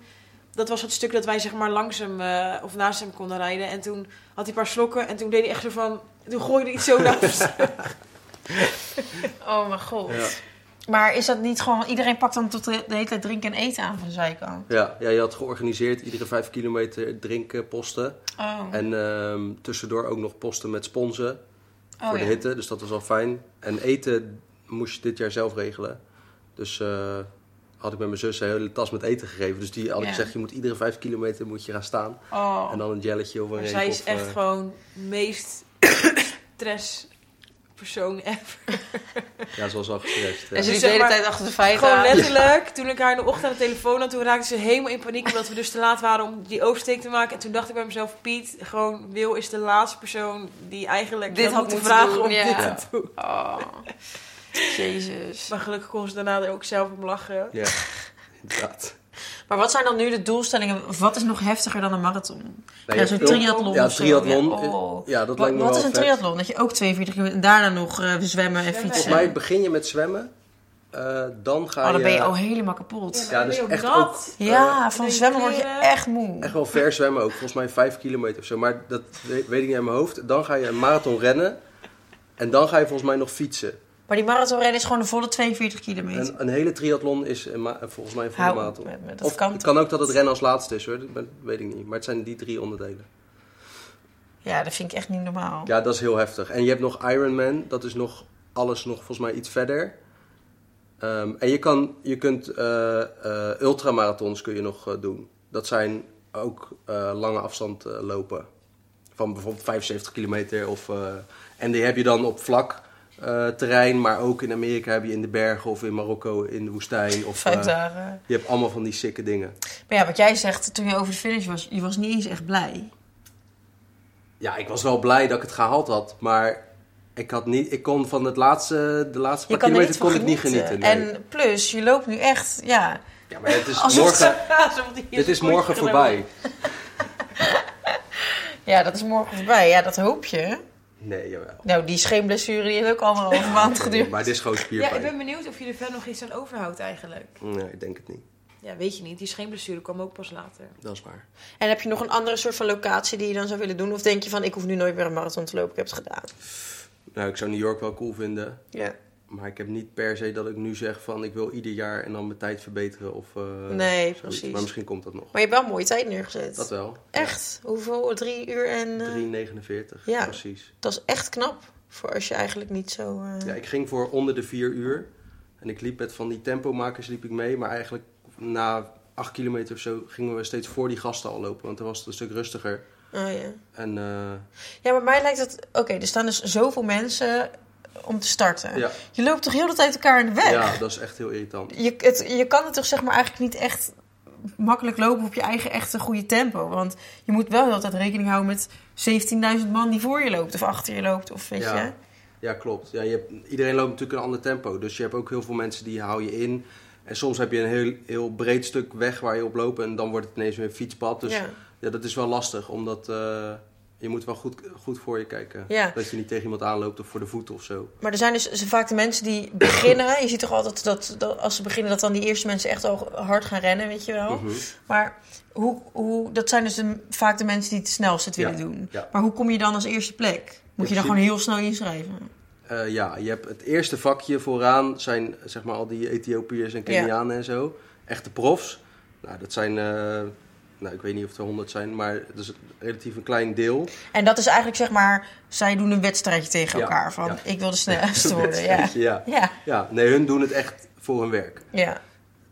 Speaker 3: dat was het stuk dat wij zeg maar langs hem eh, of naast hem konden rijden. En toen had hij een paar slokken en toen deed hij echt zo van, toen gooide hij het zo naar ons.
Speaker 1: Oh mijn god.
Speaker 2: Ja.
Speaker 1: Maar is dat niet gewoon... Iedereen pakt dan tot de, de hele tijd drinken en eten aan van de zijkant?
Speaker 2: ja, ja, je had georganiseerd iedere vijf kilometer drinkposten.
Speaker 1: Oh,
Speaker 2: En ehm, tussendoor ook nog posten met sponsen
Speaker 1: oh
Speaker 2: voor de hitte. Dus dat was al fijn. En eten moest je dit jaar zelf regelen. Dus eh, had ik met mijn zus een hele tas met eten gegeven. Dus die had ik
Speaker 1: Ja.
Speaker 2: gezegd, je moet iedere vijf kilometer moet je gaan staan.
Speaker 1: Oh.
Speaker 2: En dan een jelletje of een
Speaker 3: Maar zij is
Speaker 2: of,
Speaker 3: echt
Speaker 2: eh,
Speaker 3: gewoon meest stress persoon ever.
Speaker 2: Ja, ze was al gestrest. ja.
Speaker 1: En ze
Speaker 3: Dus
Speaker 1: liep de
Speaker 3: zeg
Speaker 1: hele tijd achter de feiten
Speaker 3: Gewoon
Speaker 1: aan.
Speaker 3: letterlijk, toen ik haar in de ochtend aan de telefoon had, toen raakte ze helemaal in paniek omdat we dus te laat waren om die oversteek te maken. En toen dacht ik bij mezelf, Piet, gewoon Wil is de laatste persoon die eigenlijk
Speaker 1: Dit
Speaker 3: had moeten vragen
Speaker 1: doen,
Speaker 3: om
Speaker 1: ja.
Speaker 3: dit te doen.
Speaker 1: Oh. Jezus.
Speaker 3: Maar gelukkig kon ze daarna er ook zelf om lachen.
Speaker 2: Ja, inderdaad.
Speaker 1: Maar wat zijn dan nu de doelstellingen? Wat is nog heftiger dan een marathon?
Speaker 2: Nee,
Speaker 1: ja, zo'n triathlon
Speaker 2: Ja, triathlon.
Speaker 1: Ja, oh.
Speaker 2: Ja, dat
Speaker 1: Wat,
Speaker 2: lijkt me
Speaker 1: wat
Speaker 2: wel
Speaker 1: is een
Speaker 2: vet.
Speaker 1: triathlon? Dat je ook 42 kilometer en daarna nog eh, zwemmen en fietsen.
Speaker 2: Volgens mij begin je met zwemmen. eh, dan ga
Speaker 1: Oh, dan ben je al helemaal kapot.
Speaker 2: Ja, dus
Speaker 3: ben je
Speaker 2: echt ook,
Speaker 1: Ja,
Speaker 2: eh,
Speaker 1: van zwemmen word je echt moe.
Speaker 2: echt wel ver zwemmen ook. Volgens mij vijf kilometer of zo. Maar dat weet weet ik niet uit mijn hoofd. Dan ga je een marathon rennen. En dan ga je volgens mij nog fietsen.
Speaker 1: Maar die marathonrennen is gewoon de volle 42 kilometer.
Speaker 2: Een, een hele triathlon is een ma- volgens mij een volle marathon. of
Speaker 1: kan
Speaker 2: het kan ook dat het rennen als laatste is hoor. Dat weet ik niet. Maar het zijn die drie onderdelen.
Speaker 1: Ja, dat vind ik echt niet normaal.
Speaker 2: Ja, dat is heel heftig. En je hebt nog Ironman. Dat is nog alles nog volgens mij iets verder. Ehm, en je, kan, je kunt eh, eh, ultramarathons kun je nog eh, doen. Dat zijn ook eh, lange afstand eh, lopen. Van bijvoorbeeld 75 kilometer. Of, eh, en die heb je dan op vlak eh, terrein. Maar ook in Amerika heb je in de bergen of in Marokko in de woestijn. Of,
Speaker 1: Vijf
Speaker 2: eh, je hebt allemaal van die sikke dingen.
Speaker 1: Maar ja, wat jij zegt toen je over de finish was, je was niet eens echt blij.
Speaker 2: Ja, ik was wel blij dat ik het gehaald had. Maar ik, had niet, ik kon van het laatste, de laatste paar
Speaker 1: er
Speaker 2: kilometer kon ik niet
Speaker 1: genieten.
Speaker 2: nee.
Speaker 1: En plus, je loopt nu echt, ja.
Speaker 2: Ja, maar het is
Speaker 1: Alsof
Speaker 2: morgen,
Speaker 3: die
Speaker 2: dit is morgen voorbij.
Speaker 1: Ja, dat is morgen voorbij. Ja, dat hoop je.
Speaker 2: Nee, jawel.
Speaker 1: Nou, die scheenblessure die heeft ook anderhalve maand geduurd.
Speaker 2: Maar dit is gewoon
Speaker 3: Ja,
Speaker 2: spierpijn.
Speaker 3: ik ben benieuwd of je er verder nog iets aan overhoudt eigenlijk.
Speaker 2: Nee, ik denk het niet.
Speaker 3: Ja, weet je niet. Die scheenblessure kwam ook pas later.
Speaker 2: Dat is waar.
Speaker 1: En heb je nog een andere soort van locatie die je dan zou willen doen? Of denk je van, ik hoef nu nooit meer een marathon te lopen, ik heb het gedaan?
Speaker 2: Nou, ik zou New York wel cool vinden.
Speaker 1: Ja.
Speaker 2: Maar ik heb niet per se dat ik nu zeg van ik wil ieder jaar en dan mijn tijd verbeteren. Of, eh,
Speaker 1: Nee,
Speaker 2: zoiets.
Speaker 1: precies.
Speaker 2: Maar misschien komt dat nog.
Speaker 1: Maar je hebt wel een mooie tijd neergezet.
Speaker 2: Dat wel.
Speaker 1: Echt? Hoeveel? Drie uur en... eh,
Speaker 2: 3,49.
Speaker 1: Ja.
Speaker 2: Precies.
Speaker 1: Dat is echt knap. Voor als je eigenlijk niet zo... eh,
Speaker 2: Ja, ik ging voor onder de 4 uur. En ik liep met van die tempomakers liep ik mee. Maar eigenlijk na 8 kilometer of zo gingen we steeds voor die gasten al lopen. Want dan was het een stuk rustiger.
Speaker 1: Oh ja.
Speaker 2: En eh,
Speaker 1: Ja, maar mij lijkt het... Oké, er staan dus zoveel mensen om te starten.
Speaker 2: Ja.
Speaker 1: Je loopt toch heel de tijd elkaar in de weg?
Speaker 2: ja, dat is echt heel irritant.
Speaker 1: Je, het, je kan het toch zeg maar eigenlijk niet echt makkelijk lopen op je eigen echte goede tempo. Want je moet wel de hele tijd rekening houden met 17.000 man die voor je loopt of achter je loopt. Of weet je.
Speaker 2: Ja. Ja, klopt. Ja, je hebt, iedereen loopt natuurlijk een ander tempo. Dus je hebt ook heel veel mensen die hou je in. En soms heb je een heel, heel breed stuk weg waar je op loopt. En dan wordt het ineens weer een fietspad. Dus ja,
Speaker 1: Ja.
Speaker 2: dat is wel lastig. Omdat eh, je moet wel goed, goed voor je kijken.
Speaker 1: Ja.
Speaker 2: Dat je niet tegen iemand aanloopt of voor de voeten of zo.
Speaker 1: Maar er zijn dus vaak de mensen die beginnen. Je ziet toch altijd dat, dat als ze beginnen, dat dan die eerste mensen echt al hard gaan rennen, weet je wel.
Speaker 2: Mhm.
Speaker 1: Maar hoe, hoe, dat zijn dus de- vaak de mensen die het snelst het willen
Speaker 2: Ja,
Speaker 1: doen.
Speaker 2: ja.
Speaker 1: Maar hoe kom je dan als eerste plek? Moet je dan gewoon heel snel inschrijven?
Speaker 2: Eh, ja, je hebt het eerste vakje vooraan zijn zeg maar al die Ethiopiërs en Kenianen en zo. Echte profs. Nou, dat zijn, eh, nou ik weet niet of er honderd zijn, maar het is relatief een klein deel.
Speaker 1: En dat is eigenlijk zeg maar, zij doen een wedstrijdje tegen
Speaker 2: Ja,
Speaker 1: elkaar. Van
Speaker 2: ja.
Speaker 1: ik wil de snelste worden. Ja.
Speaker 2: ja.
Speaker 1: Ja.
Speaker 2: Ja, nee, hun doen het echt voor hun werk.
Speaker 1: Ja.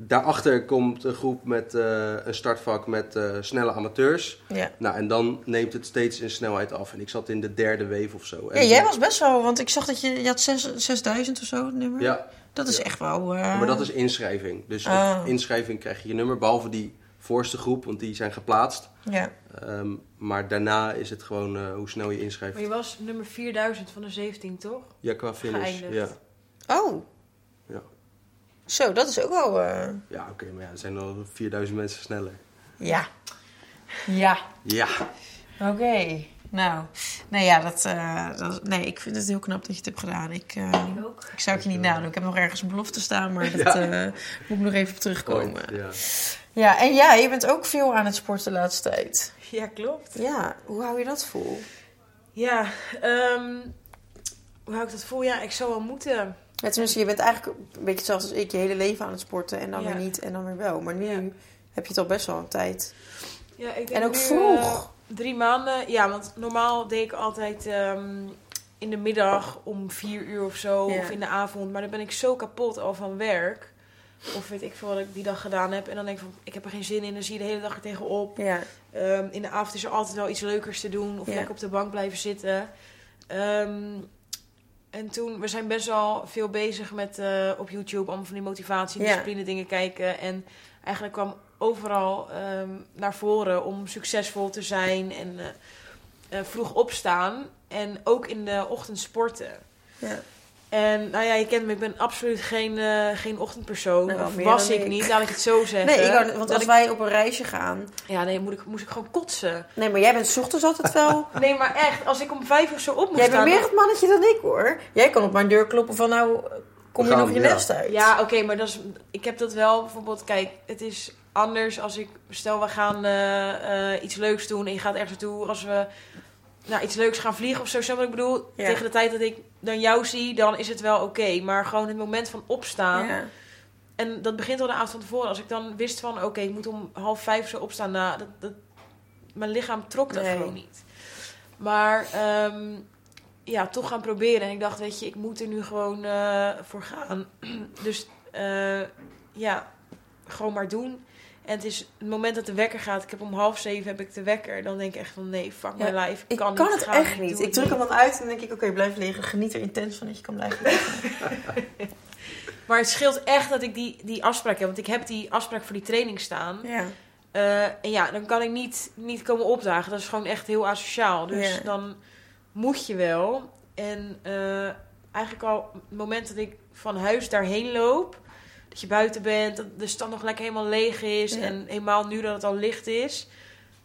Speaker 2: Daarachter komt een groep met eh, een startvak met eh, snelle amateurs.
Speaker 1: Ja.
Speaker 2: Nou, en dan neemt het steeds in snelheid af. En ik zat in de derde wave of zo.
Speaker 1: ja,
Speaker 2: En-
Speaker 1: jij was best wel, want ik zag dat je, je had zes- 6000 of zo, het nummer.
Speaker 2: Ja,
Speaker 1: Dat is
Speaker 2: Ja.
Speaker 1: echt wel. eh,
Speaker 2: maar dat is inschrijving. Dus
Speaker 1: Oh.
Speaker 2: inschrijving krijg je je nummer, behalve die voorste groep, want die zijn geplaatst.
Speaker 1: Ja.
Speaker 2: Ehm, maar daarna is het gewoon eh, hoe snel je
Speaker 3: Maar
Speaker 2: inschrijft.
Speaker 3: je was nummer 4000 van de 17, toch?
Speaker 2: Ja, qua finish.
Speaker 3: Geëindigd.
Speaker 2: Ja,
Speaker 1: Oh.
Speaker 2: Ja.
Speaker 1: Zo, dat is ook wel. eh,
Speaker 2: ja oké, maar ja, er zijn al 4000 mensen sneller.
Speaker 1: Ja. Ja.
Speaker 2: Ja,
Speaker 1: Oké. Nou, nee, ja, dat, eh, dat- nee, ik vind het heel knap dat je het hebt gedaan. Ik, eh,
Speaker 3: Ik ook.
Speaker 1: ik zou het je niet nadoen. Ik heb nog ergens een belofte staan, maar dat
Speaker 2: Ja.
Speaker 1: moet ik nog even op terugkomen.
Speaker 2: ooit. Ja.
Speaker 1: Ja, en ja, je bent ook veel aan het sporten de laatste tijd.
Speaker 3: Ja, klopt.
Speaker 1: Ja, hoe hou je dat vol?
Speaker 3: Ja, ehm, hoe hou ik dat vol? Ja, ik zou wel moeten.
Speaker 1: Ja, tenminste, je bent eigenlijk een beetje hetzelfde als ik je hele leven aan het sporten. En dan
Speaker 3: Ja.
Speaker 1: weer niet en dan weer wel. Maar nu
Speaker 3: Ja.
Speaker 1: heb je het al best wel een tijd.
Speaker 3: Ja, ik denk
Speaker 1: En ook
Speaker 3: nu,
Speaker 1: vroeg.
Speaker 3: eh, drie maanden. Ja, want normaal deed ik altijd ehm, in de middag om vier uur of zo.
Speaker 1: Ja.
Speaker 3: Of in de avond. Maar dan ben ik zo kapot al van werk. Of weet ik veel wat ik die dag gedaan heb. En dan denk ik van, ik heb er geen zin in. Dan zie je de hele dag er tegenop.
Speaker 1: Ja,
Speaker 3: Ehm, in de avond is er altijd wel iets leukers te doen. Of
Speaker 1: Ja.
Speaker 3: lekker op de bank blijven zitten. Ehm, en toen, we zijn best wel veel bezig met eh, op YouTube allemaal van die motivatie,
Speaker 1: Ja.
Speaker 3: discipline dingen kijken. En eigenlijk kwam overal ehm, naar voren om succesvol te zijn en eh, eh, vroeg opstaan. En ook in de ochtend sporten.
Speaker 1: ja.
Speaker 3: En nou ja, je kent me, ik ben absoluut geen, eh, geen ochtendpersoon.
Speaker 1: Nou,
Speaker 3: of was ik
Speaker 1: ik.
Speaker 3: niet, laat ik het zo zeggen.
Speaker 1: Nee, ik, want
Speaker 3: Dat
Speaker 1: als
Speaker 3: ik-
Speaker 1: wij op een reisje gaan...
Speaker 3: Ja, nee, moet ik, moest ik gewoon kotsen.
Speaker 1: Nee, maar jij bent 's ochtends altijd wel...
Speaker 3: Nee, maar echt, als ik om vijf uur zo op moest
Speaker 1: Jij bent
Speaker 3: staan...
Speaker 1: meer het mannetje dan ik hoor. Jij kan op mijn deur kloppen van nou, kom je nog je
Speaker 2: ja.
Speaker 1: nest uit?
Speaker 3: Ja, oké, maar dat is, ik heb dat wel bijvoorbeeld... Kijk, het is anders als ik... Stel, we gaan eh, eh, iets leuks doen en je gaat ergens naartoe. Als we nou, iets leuks gaan vliegen of zo, zo wat ik bedoel.
Speaker 1: Ja.
Speaker 3: Tegen de tijd dat ik dan jou zie, dan is het wel oké. Maar gewoon het moment van opstaan...
Speaker 1: Ja.
Speaker 3: En dat begint al de avond van tevoren. Als ik dan wist van, oké, ik moet om half vijf zo opstaan. Nou, dat, dat, mijn lichaam trok dat
Speaker 1: Nee.
Speaker 3: gewoon niet. Maar ehm, ja, toch gaan proberen. En ik dacht, weet je, ik moet er nu gewoon eh, voor gaan. dus eh, ja, gewoon maar doen. En het is het moment dat de wekker gaat. Ik heb om half zeven heb ik de wekker. Dan denk ik echt van, nee, fuck
Speaker 1: Ja,
Speaker 3: my life.
Speaker 1: Ik
Speaker 3: kan,
Speaker 1: kan,
Speaker 3: niet,
Speaker 1: het echt niet. Ik druk hem dan uit en dan denk ik, oké, blijf liggen. Geniet er intens van dat je kan blijven liggen.
Speaker 3: Maar het scheelt echt dat ik die, die afspraak heb. Want ik heb die afspraak voor die training staan.
Speaker 1: ja.
Speaker 3: Eh, en ja, dan kan ik niet, niet komen opdagen. Dat is gewoon echt heel asociaal. Dus
Speaker 1: Ja.
Speaker 3: dan moet je wel. En eh, eigenlijk al het moment dat ik van huis daarheen loop... dat je buiten bent, dat de stad nog lekker helemaal leeg is...
Speaker 1: Ja.
Speaker 3: en helemaal nu dat het al licht is...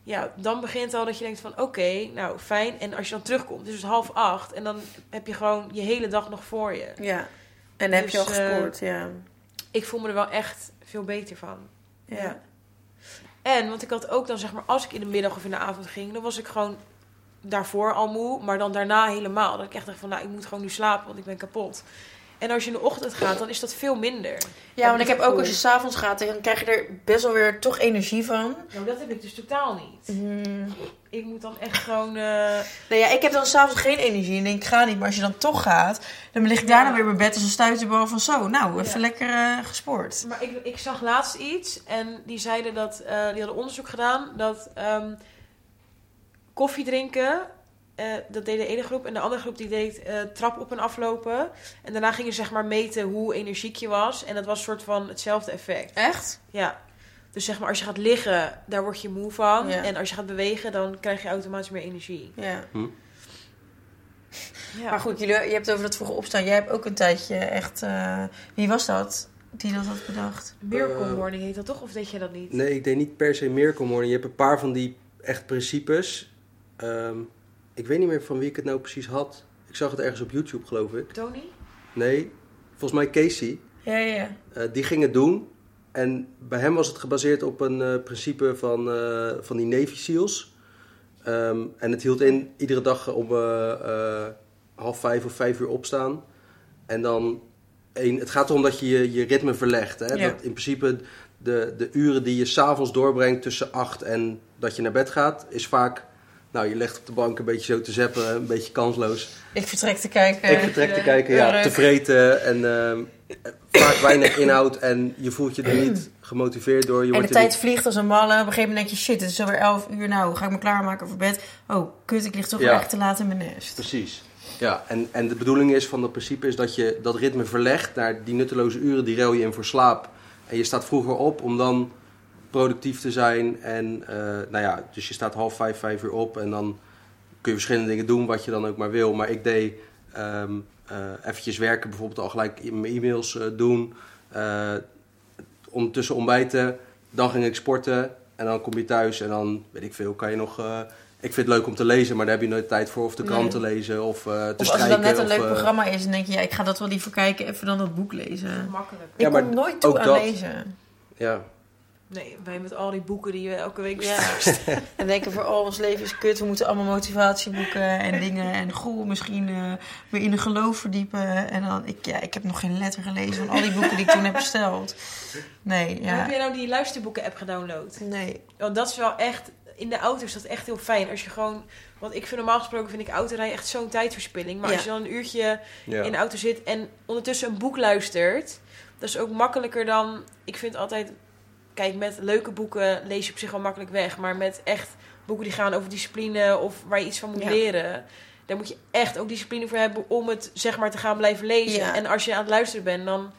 Speaker 3: ja, dan begint al dat je denkt van oké, nou fijn. En als je dan terugkomt, dus het half acht... en dan heb je gewoon je hele dag nog voor je.
Speaker 1: ja. En heb je al
Speaker 3: Dus, eh,
Speaker 1: gescoord, ja.
Speaker 3: Ik voel me er wel echt veel beter van.
Speaker 1: ja.
Speaker 3: Ja. En, want ik had ook dan zeg maar, als ik in de middag of in de avond ging, dan was ik gewoon daarvoor al moe, maar dan daarna helemaal. Dat ik echt dacht van, nou, ik moet gewoon nu slapen, want ik ben kapot. En als je in de ochtend gaat, dan is dat veel minder.
Speaker 1: Ja, want ik heb ook als je s'avonds gaat, dan krijg je er best wel weer toch energie van.
Speaker 3: Nou, dat heb ik dus totaal niet.
Speaker 1: Mm.
Speaker 3: Ik moet dan echt gewoon... eh,
Speaker 1: Nou ja, ik heb dan s'avonds geen energie en denk ik ga niet. Maar als je dan toch gaat, dan lig ik daarna
Speaker 3: Ja.
Speaker 1: weer in mijn bed als een stuiterbal van zo. Nou, even
Speaker 3: Ja.
Speaker 1: lekker eh, gespoord.
Speaker 3: Maar ik, ik zag laatst iets en die zeiden dat, eh, die hadden onderzoek gedaan, dat ehm, koffie drinken eh, dat deed de ene groep. En de andere groep die deed eh, trap op en aflopen. En daarna gingen ze zeg maar meten hoe energiek je was. En dat was een soort van hetzelfde effect.
Speaker 1: Echt?
Speaker 3: Ja. Dus zeg maar, als je gaat liggen, daar word je moe van.
Speaker 1: Ja.
Speaker 3: En als je gaat bewegen, dan krijg je automatisch meer energie.
Speaker 1: Ja.
Speaker 2: Hm.
Speaker 3: Ja.
Speaker 1: Maar goed, jullie, je hebt het over dat vroege opstaan. Jij hebt ook een tijdje echt... eh, wie was dat die dat had bedacht?
Speaker 3: Miracle Morning heet dat toch? Of deed je dat niet?
Speaker 2: Nee, ik deed niet per se Miracle Morning. Je hebt een paar van die echt principes. Ehm, ik weet niet meer van wie ik het nou precies had. Ik zag het ergens op YouTube, geloof ik.
Speaker 3: Tony?
Speaker 2: Nee, volgens mij Casey.
Speaker 1: Ja, ja, ja.
Speaker 2: Eh, die ging het doen. En bij hem was het gebaseerd op een eh, principe van, eh, van die Navy SEALs. Ehm, en het hield in iedere dag om eh, eh, half vijf of vijf uur opstaan. En dan, één, het gaat erom dat je je, je ritme verlegt. Hè?
Speaker 1: Ja.
Speaker 2: Dat in principe de, de uren die je s'avonds doorbrengt tussen acht en dat je naar bed gaat, is vaak... Nou, je legt op de bank een beetje zo te zeppen, een beetje kansloos.
Speaker 1: Ik vertrek te kijken.
Speaker 2: Ik vertrek te kijken, ja,
Speaker 1: Urk.
Speaker 2: te vreten en ehm, vaak weinig inhoud en je voelt je er niet gemotiveerd door. Je
Speaker 1: En de
Speaker 2: wordt
Speaker 1: tijd
Speaker 2: niet-
Speaker 1: vliegt als een malle. Op een gegeven moment denk je, shit, het is alweer 11 uur. Nou, ga ik me klaarmaken voor bed? Oh, kut, ik lig toch
Speaker 2: Ja.
Speaker 1: wel echt te laat in mijn nest.
Speaker 2: Precies. Ja, en, en de bedoeling is van dat principe is dat je dat ritme verlegt naar die nutteloze uren, die ruil je in voor slaap. En je staat vroeger op om dan productief te zijn. En eh, nou ja, dus je staat half vijf, vijf uur op en dan kun je verschillende dingen doen wat je dan ook maar wil. Maar ik deed ehm eh, eventjes werken, bijvoorbeeld al gelijk in mijn e-mails eh, doen. Eh ondertussen ontbijten, dan ging ik sporten en dan kom je thuis en dan, weet ik veel, kan je nog... eh, ik vind het leuk om te lezen, maar daar heb je nooit tijd voor. Of de krant
Speaker 1: Nee.
Speaker 2: te lezen of eh, te
Speaker 1: Of als
Speaker 2: strijken.
Speaker 1: er dan net een
Speaker 2: of,
Speaker 1: leuk programma is, dan denk je, ja, ik ga dat wel liever kijken, even dan dat boek lezen.
Speaker 3: Makkelijk.
Speaker 1: Ik
Speaker 2: Ja, maar
Speaker 1: kom nooit toe aan
Speaker 2: dat-
Speaker 1: lezen.
Speaker 2: Ja,
Speaker 3: Nee, wij met al die boeken die we elke week
Speaker 1: Ja. en denken voor, oh, ons leven is kut, we moeten allemaal motivatieboeken en dingen. En goh, misschien eh, weer in een geloof verdiepen. En dan, ik, ja, ik heb nog geen letter gelezen van al die boeken die ik toen heb besteld. Nee,
Speaker 3: Maar Heb
Speaker 1: ja.
Speaker 3: jij nou die luisterboeken-app gedownload?
Speaker 1: Nee.
Speaker 3: Want dat is wel echt... In de auto is dat echt heel fijn. Als je gewoon... Want ik vind normaal gesproken vind ik autorijden echt zo'n tijdverspilling. Maar
Speaker 1: Ja.
Speaker 3: als je dan een uurtje
Speaker 2: ja.
Speaker 3: in de auto zit en ondertussen een boek luistert... Dat is ook makkelijker dan... Ik vind altijd... Kijk, met leuke boeken lees je op zich wel makkelijk weg. Maar met echt boeken die gaan over discipline of waar je iets van moet
Speaker 1: Ja.
Speaker 3: leren... Daar moet je echt ook discipline voor hebben om het zeg maar te gaan blijven lezen.
Speaker 1: Ja.
Speaker 3: En als je aan het luisteren bent, dan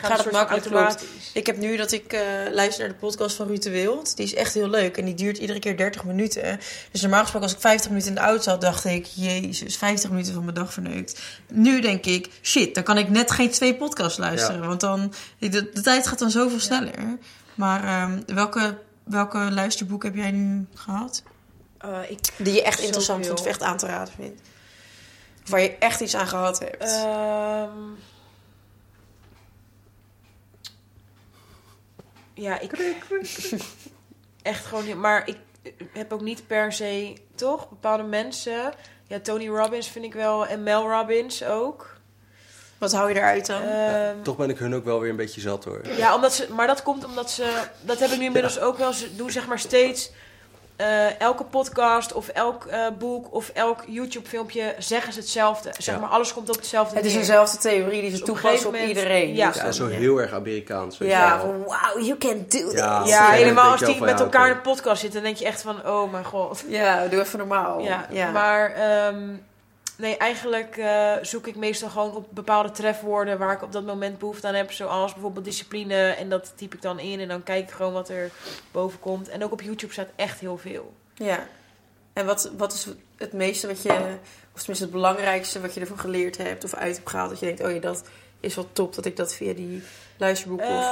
Speaker 3: gaat,
Speaker 1: het makkelijk,
Speaker 3: automatisch.
Speaker 1: Ik heb nu dat ik eh, luister naar de podcast van Ruud de Wild. Die is echt heel leuk en die duurt iedere keer 30 minuten. Dus normaal gesproken als ik 50 minuten in de auto zat, dacht ik... Jezus, 50 minuten van mijn dag verneukt. Nu denk ik, shit, dan kan ik net geen twee podcasts luisteren.
Speaker 2: Ja.
Speaker 1: Want dan, de, de tijd gaat dan zoveel sneller. Maar ehm, welke, welke luisterboek heb jij nu gehad?
Speaker 3: Eh, ik,
Speaker 1: Die je echt
Speaker 3: Zoveel.
Speaker 1: interessant vindt of echt aan te raden vindt? Of waar je echt iets aan gehad hebt?
Speaker 3: Ehm, ja, ik. Echt gewoon niet. Maar ik heb ook niet per se. Toch? Bepaalde mensen. Ja, Tony Robbins vind ik wel. En Mel Robbins ook.
Speaker 1: Wat hou je eruit dan?
Speaker 3: Ehm,
Speaker 2: Toch ben ik hun ook wel weer een beetje zat hoor.
Speaker 3: ja, omdat ze. Maar dat komt omdat ze. Dat heb ik nu inmiddels ook wel. Ze doen zeg maar steeds. eh, elke podcast of elk eh, boek of elk YouTube-filmpje zeggen ze hetzelfde. Zeg
Speaker 2: Ja.
Speaker 3: maar, alles komt op hetzelfde
Speaker 1: het is dezelfde theorie die ze
Speaker 3: Dus
Speaker 1: toepassen op iedereen.
Speaker 3: ja.
Speaker 2: Zo heel erg Amerikaans. weet je
Speaker 1: Ja, van wow, you can do that.
Speaker 2: Ja,
Speaker 3: helemaal als die met elkaar in een podcast zitten, dan denk je echt van, oh mijn god.
Speaker 1: Ja, doe even normaal.
Speaker 3: Ja,
Speaker 1: ja.
Speaker 3: maar ehm, nee, eigenlijk eh, zoek ik meestal gewoon op bepaalde trefwoorden waar ik op dat moment behoefte aan heb. Zoals bijvoorbeeld discipline en dat typ ik dan in en dan kijk ik gewoon wat er boven komt. En ook op YouTube staat echt heel veel.
Speaker 1: Ja. En wat, wat is het meeste wat je, of tenminste het belangrijkste wat je ervan geleerd hebt of uit hebt gehaald? Dat je denkt, oh ja, dat is wel top dat ik dat via die luisterboek of...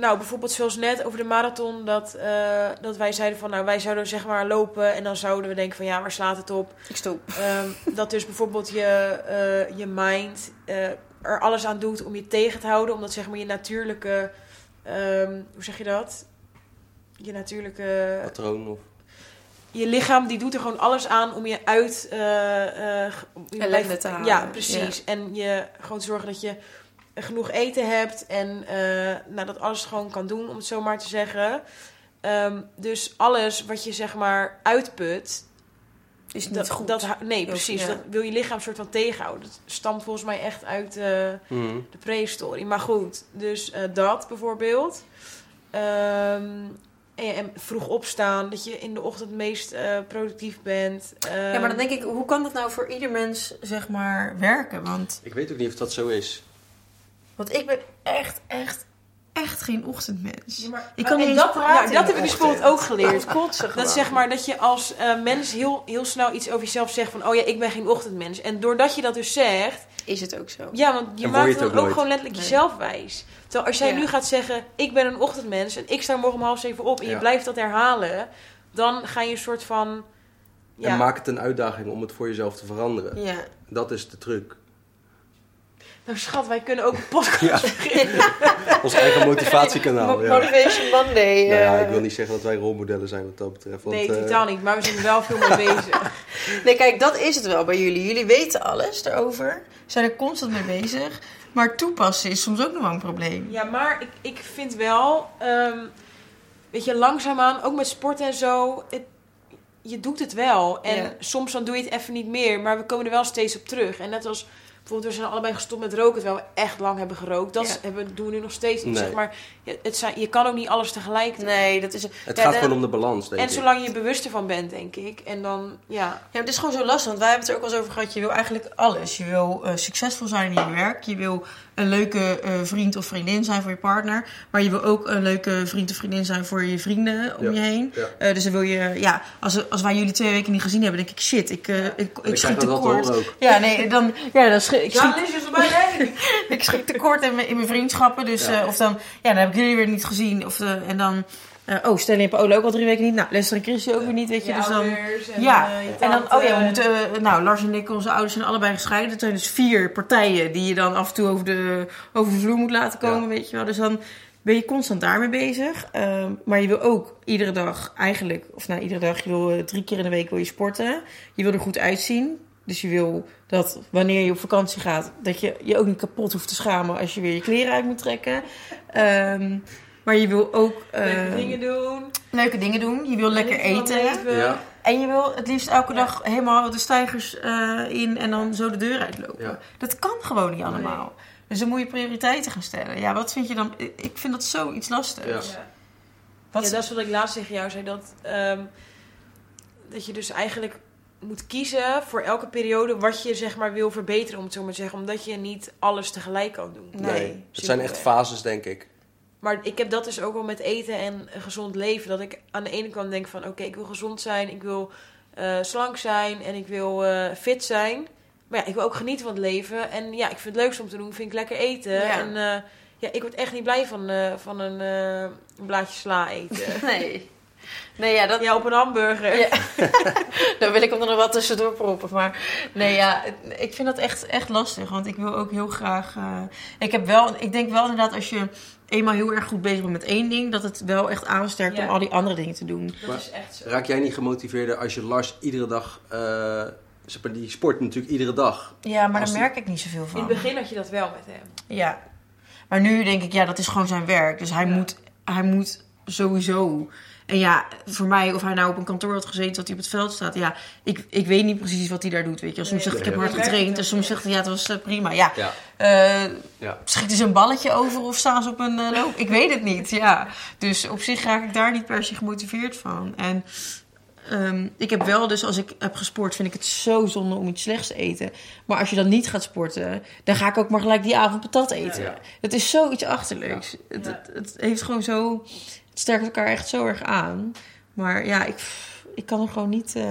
Speaker 3: Nou, bijvoorbeeld zoals net over de marathon, dat, eh, dat wij zeiden van, nou, wij zouden zeg maar lopen en dan zouden we denken van, ja, waar slaat het op?
Speaker 1: Ik stop.
Speaker 3: Ehm, dat dus bijvoorbeeld je, eh, je mind eh, er alles aan doet om je tegen te houden. Omdat zeg maar je natuurlijke... ehm, hoe zeg je dat? Je natuurlijke...
Speaker 2: Patroon of...
Speaker 3: Je lichaam die doet er gewoon alles aan om je uit... eh, eh, om je
Speaker 1: Ellende
Speaker 3: blijft-
Speaker 1: te halen.
Speaker 3: Ja, precies. En je gewoon te zorgen dat je genoeg eten hebt. En eh, nou, dat alles gewoon kan doen, om het zo maar te zeggen. Ehm, dus alles wat je zeg maar uitput,
Speaker 1: Is niet
Speaker 3: dat,
Speaker 1: goed.
Speaker 3: Dat, nee, precies.
Speaker 1: ja.
Speaker 3: Dat wil je lichaam soort van tegenhouden. Dat stamt volgens mij echt uit eh,
Speaker 2: Mhm.
Speaker 3: de prehistorie. Maar goed, dus eh, dat bijvoorbeeld. Ehm, en, en vroeg opstaan, dat je in de ochtend het meest eh, productief bent.
Speaker 1: Ja, maar dan denk ik, hoe kan dat nou voor ieder mens, zeg maar, werken? Want,
Speaker 2: Ik weet ook niet of dat zo is.
Speaker 1: Want ik ben echt, echt, echt geen ochtendmens.
Speaker 3: Ja, maar-
Speaker 1: Ik kan niet
Speaker 3: dat, nou, dat heb ik dus bijvoorbeeld ook geleerd.
Speaker 1: Kotsen
Speaker 3: Dat zeg maar dat je als eh, mens heel, heel snel iets over jezelf zegt van... oh ja, ik ben geen ochtendmens. En doordat je dat dus zegt...
Speaker 1: Is het ook zo?
Speaker 3: Ja, want je
Speaker 2: En word je
Speaker 3: maakt
Speaker 2: het
Speaker 3: dan
Speaker 2: ook
Speaker 3: gewoon letterlijk
Speaker 1: Nee.
Speaker 3: jezelf wijs. Terwijl als jij
Speaker 1: Ja.
Speaker 3: nu gaat zeggen... ik ben een ochtendmens en ik sta morgen om half zeven op... en je blijft dat herhalen... dan ga je een soort van... Ja,
Speaker 2: En maak het een uitdaging om het voor jezelf te veranderen.
Speaker 1: Ja.
Speaker 2: Dat is de truc.
Speaker 3: Nou schat, wij kunnen ook een podcast beginnen.
Speaker 2: Ons eigen motivatiekanaal.
Speaker 1: Mo-
Speaker 2: Ja.
Speaker 1: Motivation Monday.
Speaker 2: Nou ja,
Speaker 1: eh.
Speaker 2: ik wil niet zeggen dat wij rolmodellen zijn wat dat betreft. Want,
Speaker 3: nee,
Speaker 2: eh,
Speaker 3: totaal niet. Maar we zijn er wel veel mee bezig.
Speaker 1: Nee, kijk, dat is het wel bij jullie. Jullie weten alles erover. Zijn er constant mee bezig. Maar toepassen is soms ook nog wel een probleem.
Speaker 3: Ja, maar ik, ik vind wel, ehm, weet je, langzaamaan, ook met sport en zo, het, je doet het wel. En
Speaker 1: Ja.
Speaker 3: soms dan doe je het even niet meer, maar we komen er wel steeds op terug. En net als, bijvoorbeeld, we zijn allebei gestopt met roken, terwijl we echt lang hebben gerookt. Dat
Speaker 1: Ja.
Speaker 3: hebben, doen we nu nog steeds
Speaker 2: Nee.
Speaker 3: zeg maar. Je, het zijn, je kan ook niet alles tegelijk doen.
Speaker 1: Nee, dat is...
Speaker 2: Het
Speaker 1: Ja,
Speaker 2: gaat
Speaker 1: de-
Speaker 2: gewoon om de balans, denk
Speaker 3: En
Speaker 2: ik.
Speaker 3: zolang je er bewust van bent, denk ik. En dan, ja.
Speaker 1: Ja, maar het is gewoon zo lastig. Want wij hebben het er ook wel eens over gehad. Je wil eigenlijk alles. Je wil eh, succesvol zijn in je werk. Je wil een leuke eh, vriend of vriendin zijn voor je partner. Maar je wil ook een leuke vriend of vriendin zijn voor je vrienden om
Speaker 2: Ja.
Speaker 1: je heen.
Speaker 2: Ja.
Speaker 1: Eh, dus dan wil je... Ja, als, als wij jullie twee weken niet gezien hebben, denk ik... Shit, ik, eh, ik, ik,
Speaker 2: Ik
Speaker 1: schiet tekort. Ja, nee, dan... Ja, dan schiet, ik schiet,
Speaker 3: Lies is erbij, hè?
Speaker 1: ik schiet tekort in mijn, in mijn vriendschappen. Dus,
Speaker 2: Ja.
Speaker 1: eh, of dan... Ja, dan heb ik jullie weer niet gezien. Of, eh, en dan... eh, oh, Stelling en Paolo ook al drie weken niet. Nou, Lester en Christy ook weer niet, weet je.
Speaker 3: Je
Speaker 1: dus dan...
Speaker 3: en,
Speaker 1: Ja,
Speaker 3: eh, je
Speaker 1: en dan, oh ja, we moeten, eh, nou, Lars en ik, onze ouders zijn allebei gescheiden. Het zijn dus vier partijen die je dan af en toe over de, over de vloer moet laten komen,
Speaker 2: Ja.
Speaker 1: weet je wel. Dus dan ben je constant daarmee bezig. Ehm, maar je wil ook iedere dag eigenlijk, of nou, iedere dag, je wil drie keer in de week wil je sporten. Je wil er goed uitzien. Dus je wil dat wanneer je op vakantie gaat, dat je je ook niet kapot hoeft te schamen als je weer je kleren uit moet trekken. Ehm, maar je wil ook
Speaker 3: Leuke
Speaker 1: eh,
Speaker 3: dingen doen.
Speaker 1: leuke dingen doen. Je wil lekker eten.
Speaker 2: Ja.
Speaker 1: En je wil het liefst elke dag helemaal de stijgers eh, in en dan zo de deur uitlopen.
Speaker 2: Ja.
Speaker 1: Dat kan gewoon niet allemaal. Dus dan moet je prioriteiten gaan stellen. Ja, wat vind je dan? Ik vind dat zoiets lastig.
Speaker 2: Ja.
Speaker 3: Ja.
Speaker 1: Wat
Speaker 3: ja, dat is wat ik laatst tegen jou zei. Dat, ehm, dat je dus eigenlijk moet kiezen voor elke periode wat je zeg maar wil verbeteren, om het zo maar te zeggen. Omdat je niet alles tegelijk kan doen.
Speaker 1: Nee.
Speaker 2: Nee, het zijn echt fases, denk ik.
Speaker 3: Maar ik heb dat dus ook wel met eten en gezond leven. Dat ik aan de ene kant denk van oké, ik wil gezond zijn, ik wil eh, slank zijn en ik wil eh, fit zijn. Maar ja, ik wil ook genieten van het leven. En ja, ik vind het leukst om te doen, vind ik lekker eten.
Speaker 1: Ja.
Speaker 3: En eh, ja, ik word echt niet blij van, van een, een blaadje sla eten.
Speaker 1: Nee. Nee, ja, dat,
Speaker 3: ja, op een hamburger.
Speaker 1: Ja. Daar wil ik hem er nog wel tussendoor proppen. Maar nee, ja, ik vind dat echt, echt lastig. Want ik wil ook heel graag. ik, heb wel, ik denk wel inderdaad, als je eenmaal heel erg goed bezig bent met één ding, dat het wel echt aansterkt
Speaker 3: Ja.
Speaker 1: om al die andere dingen te doen.
Speaker 3: Dat
Speaker 2: Maar-
Speaker 3: is echt zo.
Speaker 2: Raak jij niet gemotiveerder als je Lars iedere dag... eh, die sport natuurlijk iedere dag.
Speaker 1: Ja, maar daar
Speaker 2: die-
Speaker 1: merk ik niet zoveel
Speaker 3: In
Speaker 1: van.
Speaker 3: het begin had je dat wel met hem.
Speaker 1: Ja. Maar nu denk ik, ja, dat is gewoon zijn werk. Dus hij,
Speaker 3: Ja.
Speaker 1: moet, hij moet sowieso. En ja, voor mij, of hij nou op een kantoor had gezeten, dat hij op het veld staat. Ja, ik, ik weet niet precies wat hij daar doet. Weet je, soms zegt hij, ik heb hard getraind. En soms zegt hij, ja, het was eh, prima. Ja,
Speaker 2: Ja.
Speaker 1: eh,
Speaker 2: Ja.
Speaker 1: schieten ze een balletje over of staan ze op een eh, loop? Ik weet het niet, ja. Dus op zich raak ik daar niet per se gemotiveerd van. En ehm, ik heb wel, dus als ik heb gesport, vind ik het zo zonde om iets slechts te eten. Maar als je dan niet gaat sporten, dan ga ik ook maar gelijk die avond patat eten.
Speaker 2: Ja.
Speaker 1: Het is zoiets achterlijks. Het, het heeft gewoon zo... Sterkt elkaar echt zo erg aan. Maar ja, ik, ik kan er gewoon niet... eh,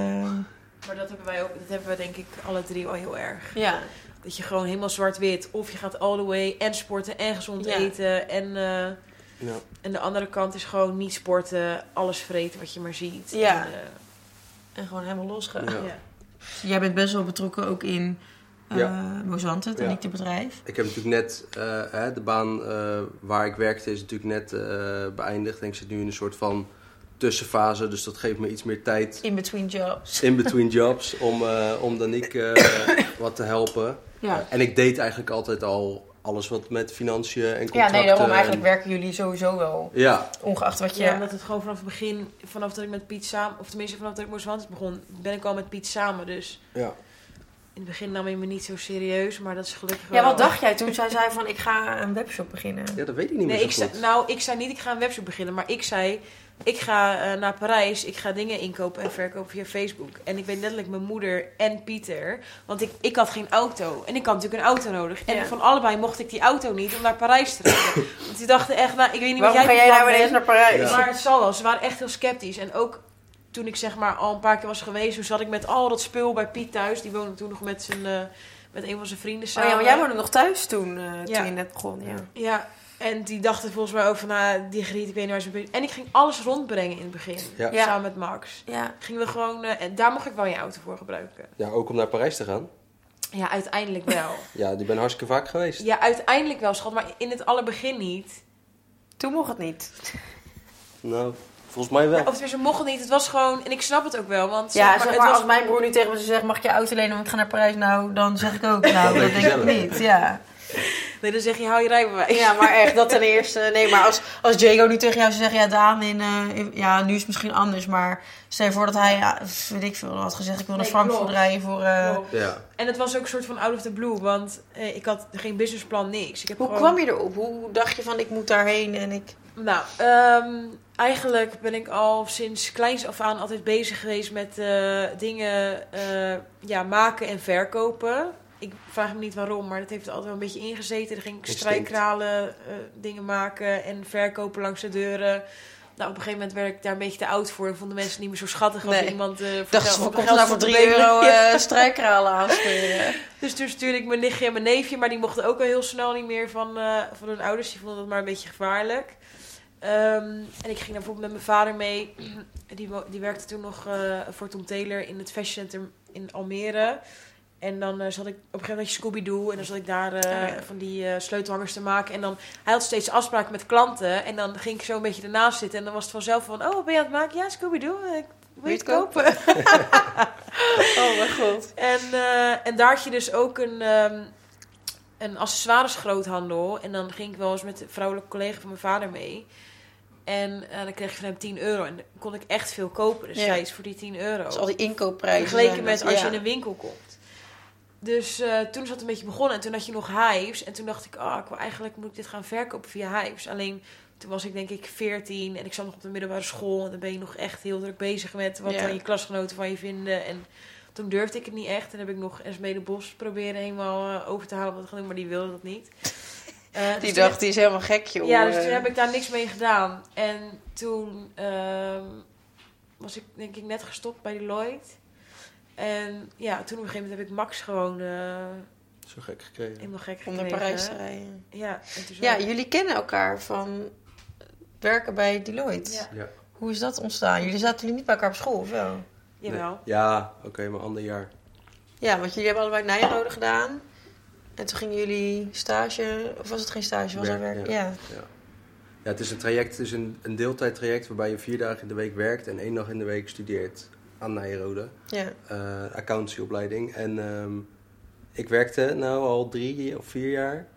Speaker 3: Maar dat hebben wij ook, dat hebben we denk ik alle drie wel heel erg.
Speaker 1: Ja,
Speaker 3: Dat je gewoon helemaal zwart-wit. Of je gaat all the way en sporten en gezond
Speaker 1: Ja.
Speaker 3: eten. En, eh,
Speaker 2: Ja.
Speaker 3: en de andere kant is gewoon niet sporten. Alles vreten wat je maar ziet.
Speaker 1: Ja.
Speaker 3: En, eh,
Speaker 1: en gewoon helemaal losgaan.
Speaker 2: Ja.
Speaker 3: ja.
Speaker 1: Jij bent best wel betrokken ook in
Speaker 2: Ja.
Speaker 1: Mozante, het
Speaker 2: Ja.
Speaker 1: Bedrijf.
Speaker 2: Ik heb natuurlijk net, eh, hè, de baan eh, waar ik werkte is natuurlijk net eh, beëindigd. En ik zit nu in een soort van tussenfase, dus dat geeft me iets meer tijd
Speaker 1: In between jobs.
Speaker 2: in between jobs om, eh om Daniek eh wat te helpen.
Speaker 1: Ja.
Speaker 2: en ik deed eigenlijk altijd al alles wat met financiën en
Speaker 1: Ja,
Speaker 2: contracten...
Speaker 1: nee, daarom
Speaker 2: en-
Speaker 1: eigenlijk werken jullie sowieso wel.
Speaker 2: Ja,
Speaker 1: Ongeacht wat je...
Speaker 3: Ja, omdat het gewoon vanaf het begin, vanaf dat ik met Piet samen, of tenminste vanaf dat ik Mozantis begon, ben ik al met Piet samen. Dus
Speaker 2: ja.
Speaker 3: In het begin nam je me niet zo serieus, maar dat is gelukkig
Speaker 1: Ja,
Speaker 3: wel.
Speaker 1: wat dacht jij toen zij zei van ik ga een webshop beginnen?
Speaker 2: Ja, dat weet ik niet
Speaker 3: Nee,
Speaker 2: meer
Speaker 3: ik
Speaker 2: zo
Speaker 3: zei,
Speaker 2: goed.
Speaker 3: nou, ik zei niet ik ga een webshop beginnen, maar ik zei ik ga eh, naar Parijs, ik ga dingen inkopen en verkopen via Facebook. En ik weet letterlijk mijn moeder en Pieter, want ik, ik had geen auto en ik had natuurlijk een auto nodig. En
Speaker 1: Ja.
Speaker 3: van allebei mocht ik die auto niet om naar Parijs te rijden. want die dachten echt, nou, ik weet niet
Speaker 1: Waarom
Speaker 3: wat
Speaker 1: ga
Speaker 3: jij
Speaker 1: jij
Speaker 3: van
Speaker 1: nou
Speaker 3: plan
Speaker 1: ineens naar Parijs?
Speaker 2: Ja.
Speaker 3: Maar het zal wel, ze waren echt heel sceptisch. En ook toen ik zeg maar al een paar keer was geweest, toen zat ik met al dat spul bij Piet thuis. Die woonde toen nog met, zijn, eh, met een van zijn vrienden
Speaker 1: Oh
Speaker 3: samen.
Speaker 1: ja, maar jij woonde nog thuis toen, eh,
Speaker 3: Ja.
Speaker 1: toen je net begon. Ja.
Speaker 3: Ja, en die dachten volgens mij ook van, nou, die griet, ik weet niet waar ze... En ik ging alles rondbrengen in het begin,
Speaker 2: Ja.
Speaker 1: Ja.
Speaker 3: samen met Max.
Speaker 1: ja.
Speaker 3: Gingen we gewoon, eh, en daar mocht ik wel je auto voor gebruiken.
Speaker 2: Ja, ook om naar Parijs te gaan.
Speaker 3: Ja, uiteindelijk wel.
Speaker 2: Ja, die ben hartstikke vaak geweest.
Speaker 3: ja, uiteindelijk wel, schat, maar in het allerbegin niet.
Speaker 1: Toen mocht het niet.
Speaker 2: Nou, volgens mij wel.
Speaker 3: Of tenminste, mocht het niet. Het was gewoon, en ik snap het ook wel, want
Speaker 1: Ja,
Speaker 3: zeg
Speaker 1: zeg
Speaker 3: maar,
Speaker 1: maar,
Speaker 3: het was
Speaker 1: als mijn broer nu tegen me zegt, mag ik je auto lenen, want ik ga naar Parijs? Nou, dan zeg ik ook, nou,
Speaker 2: Dat
Speaker 1: dat
Speaker 2: denk
Speaker 1: ik niet. Ja.
Speaker 3: Nee, dan zeg je, hou je rijbewijs.
Speaker 1: ja, maar echt, dat ten eerste. Nee, maar als, als Jago nu tegen jou zou zeggen, ja, Daan, in, eh, in- ja, nu is het misschien anders, maar stel je voor dat hij, ja, weet ik veel, had gezegd, ik wil naar
Speaker 3: Nee,
Speaker 1: Frankfurt
Speaker 3: klopt.
Speaker 1: rijden voor... eh.
Speaker 2: Ja.
Speaker 3: En het was ook een soort van out of the blue, want eh, ik had geen businessplan, niks. Ik heb
Speaker 1: Hoe
Speaker 3: gewoon-
Speaker 1: kwam je erop? Hoe dacht je van, ik moet daarheen en ik...
Speaker 3: Nou, ehm, eigenlijk ben ik al sinds kleins af aan altijd bezig geweest met eh, dingen eh, ja, maken en verkopen. Ik vraag me niet waarom, maar dat heeft er altijd wel een beetje ingezeten. Dan ging ik
Speaker 2: Instinct.
Speaker 3: strijkralen eh, dingen maken en verkopen langs de deuren. Nou, op een gegeven moment werd ik daar een beetje te oud voor en vonden mensen niet meer zo schattig als
Speaker 1: Nee.
Speaker 3: iemand
Speaker 1: Ik dacht, ze
Speaker 3: geld
Speaker 1: daar voor
Speaker 3: te
Speaker 1: 3
Speaker 3: delen.
Speaker 1: euro eh strijkralen aanspelen.
Speaker 3: Dus toen stuurde ik mijn nichtje en mijn neefje, maar die mochten ook wel heel snel niet meer van, van hun ouders. Die vonden dat maar een beetje gevaarlijk. Ehm, en ik ging daar bijvoorbeeld met mijn vader mee. Die, die werkte toen nog eh, voor Tom Taylor in het Fashion Center in Almere. En dan eh, zat ik op een gegeven moment Scooby-Doo. En dan zat ik daar eh,
Speaker 1: Oh ja.
Speaker 3: van die sleutelhangers te maken. En dan, hij had steeds afspraken met klanten. En dan ging ik zo een beetje ernaast zitten. En dan was het vanzelf van, oh, wat ben je aan het maken? Ja, Scooby-Doo. eh, Wil je het kopen?
Speaker 1: Oh mijn god.
Speaker 3: En, en daar had je dus ook een, ehm een accessoiresgroothandel. En dan ging ik wel eens met de vrouwelijke collega van mijn vader mee. En eh, dan kreeg je van hem 10 euro. En dan kon ik echt veel kopen. Dus
Speaker 1: Ja.
Speaker 3: voor die 10 euro.
Speaker 1: Dus al die inkoopprijzen.
Speaker 3: Vergeleken met als
Speaker 1: ja.
Speaker 3: je in een winkel komt. Dus eh, toen is dat een beetje begonnen. En toen had je nog Hives. En toen dacht ik, oh, ik wil eigenlijk moet ik dit gaan verkopen via Hives. Alleen toen was ik denk ik 14 en ik zat nog op de middelbare school. En dan ben je nog echt heel druk bezig met wat
Speaker 1: Ja.
Speaker 3: dan je klasgenoten van je vinden. En toen durfde ik het niet echt. En heb ik nog Esmee de Bos proberen helemaal eh, over te halen te gaan doen. Maar die wilde dat niet. Eh, dus
Speaker 1: Die
Speaker 3: toen-
Speaker 1: dacht, die is helemaal gek, joh.
Speaker 3: ja, dus toen heb ik daar niks mee gedaan. En toen ehm, was ik denk ik net gestopt bij Deloitte. En ja, toen op een gegeven moment heb ik Max gewoon eh,
Speaker 2: Zo gek gekregen.
Speaker 3: helemaal gek
Speaker 1: Om
Speaker 3: gekregen.
Speaker 1: naar Parijs te rijden.
Speaker 3: Ja,
Speaker 1: jullie kennen elkaar van werken bij Deloitte.
Speaker 3: Ja.
Speaker 2: Ja,
Speaker 1: Hoe is dat ontstaan? Jullie zaten jullie niet bij elkaar op school, of wel?
Speaker 3: Jawel.
Speaker 2: Nee. Ja, oké, maar ander jaar.
Speaker 1: Ja, want jullie hebben allebei Nijrode gedaan. En toen gingen jullie stage, of was het geen stage, was er
Speaker 2: Werk,
Speaker 1: werk?
Speaker 2: ja.
Speaker 1: Ja.
Speaker 2: Ja. ja, het is een traject, het is een, een deeltijdtraject waarbij je vier dagen in de week werkt en één dag in de week studeert aan Nijrode.
Speaker 1: ja.
Speaker 2: eh accountancyopleiding. En ehm, ik werkte nou al drie of vier jaar.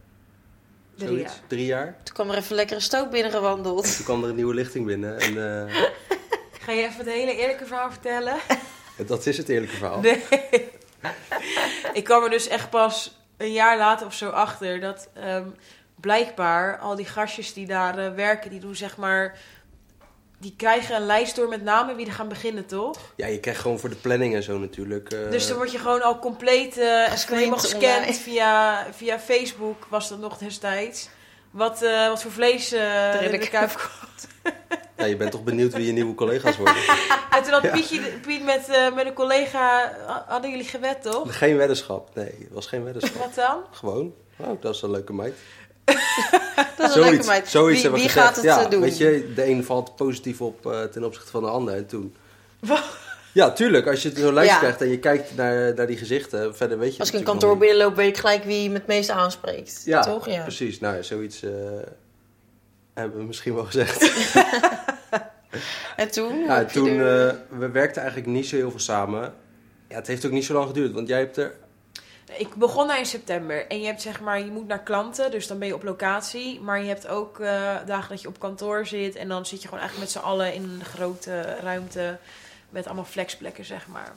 Speaker 3: Drie
Speaker 2: Zoiets.
Speaker 3: jaar.
Speaker 2: Drie jaar.
Speaker 1: Toen kwam er even lekkere stook binnengewandeld.
Speaker 2: Toen kwam er een nieuwe lichting binnen. En eh,
Speaker 3: Ga je even het hele eerlijke verhaal vertellen?
Speaker 2: dat is het eerlijke verhaal.
Speaker 3: Nee. ik kwam er dus echt pas een jaar later of zo achter dat ehm, blijkbaar al die gastjes die daar eh, werken, die doen zeg maar. Die krijgen een lijst door met namen wie er gaan beginnen, toch?
Speaker 2: Ja, je krijgt gewoon voor de planning en zo natuurlijk. eh,
Speaker 3: dus dan word je gewoon al compleet eh
Speaker 1: Gescreend
Speaker 3: helemaal gescand via, via Facebook, was dat nog destijds. Wat, eh, wat voor vlees
Speaker 1: de
Speaker 3: in de kuip komt.
Speaker 2: ja, je bent toch benieuwd wie je nieuwe collega's worden.
Speaker 3: En toen had. Pietje, Piet met, eh, met een collega, hadden jullie gewet, toch?
Speaker 2: Geen weddenschap. Nee, het was geen weddenschap.
Speaker 3: Wat dan?
Speaker 2: Gewoon. Oh, dat is een leuke meid.
Speaker 1: Dat is een leuke meid.
Speaker 2: zoiets
Speaker 1: wie
Speaker 2: hebben
Speaker 1: wie
Speaker 2: we gezegd.
Speaker 1: gaat het
Speaker 2: ja,
Speaker 1: doen?
Speaker 2: Weet je, de een valt positief op eh, ten opzichte van de ander. En toen...
Speaker 3: Wat?
Speaker 2: Ja, tuurlijk. Als je zo'n lijst
Speaker 1: Ja.
Speaker 2: krijgt en je kijkt naar, naar die gezichten, verder weet je
Speaker 1: Als ik een kantoor binnenloop, weet ik gelijk wie me het meest aanspreekt.
Speaker 2: Ja,
Speaker 1: Toch? Ja.
Speaker 2: precies. Nou, ja, zoiets eh, hebben we misschien wel gezegd.
Speaker 1: En toen?
Speaker 2: Ja, toen,
Speaker 1: er-
Speaker 2: eh, we werkten eigenlijk niet zo heel veel samen. Ja, het heeft ook niet zo lang geduurd, want jij hebt er...
Speaker 3: Ik begon daar in september. En je hebt zeg maar, je moet naar klanten, dus dan ben je op locatie. Maar je hebt ook eh, dagen dat je op kantoor zit. En dan zit je gewoon eigenlijk met z'n allen in een grote ruimte. Met allemaal flexplekken, zeg maar.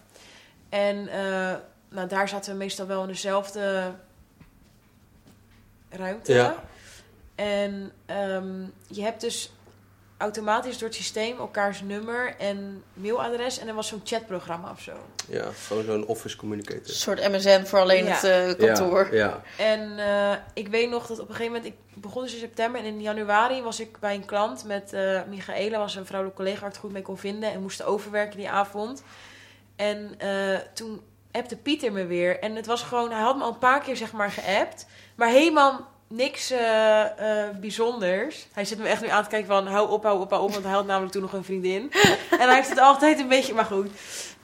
Speaker 3: En eh, nou, daar zaten we meestal wel in dezelfde ruimte.
Speaker 2: Ja.
Speaker 3: En ehm, je hebt dus automatisch door het systeem elkaars nummer en mailadres. En er was zo'n chatprogramma of zo.
Speaker 2: Ja, gewoon zo'n office
Speaker 1: Een
Speaker 2: communicator.
Speaker 1: soort MSN voor alleen
Speaker 3: Ja.
Speaker 1: het eh, kantoor.
Speaker 2: Ja, ja.
Speaker 3: En eh, ik weet nog dat op een gegeven moment, ik begon dus in september en in januari was ik bij een klant met eh Michaela, was een vrouwelijke collega waar ik het goed mee kon vinden en moesten overwerken die avond. En eh, toen appte Pieter me weer en het was gewoon, hij had me al een paar keer zeg maar geappt, maar helemaal niks eh, eh, bijzonders. Hij zit me echt nu aan te kijken van hou op, hou op, hou op, want hij had namelijk toen nog een vriendin. en hij heeft het altijd een beetje, maar goed.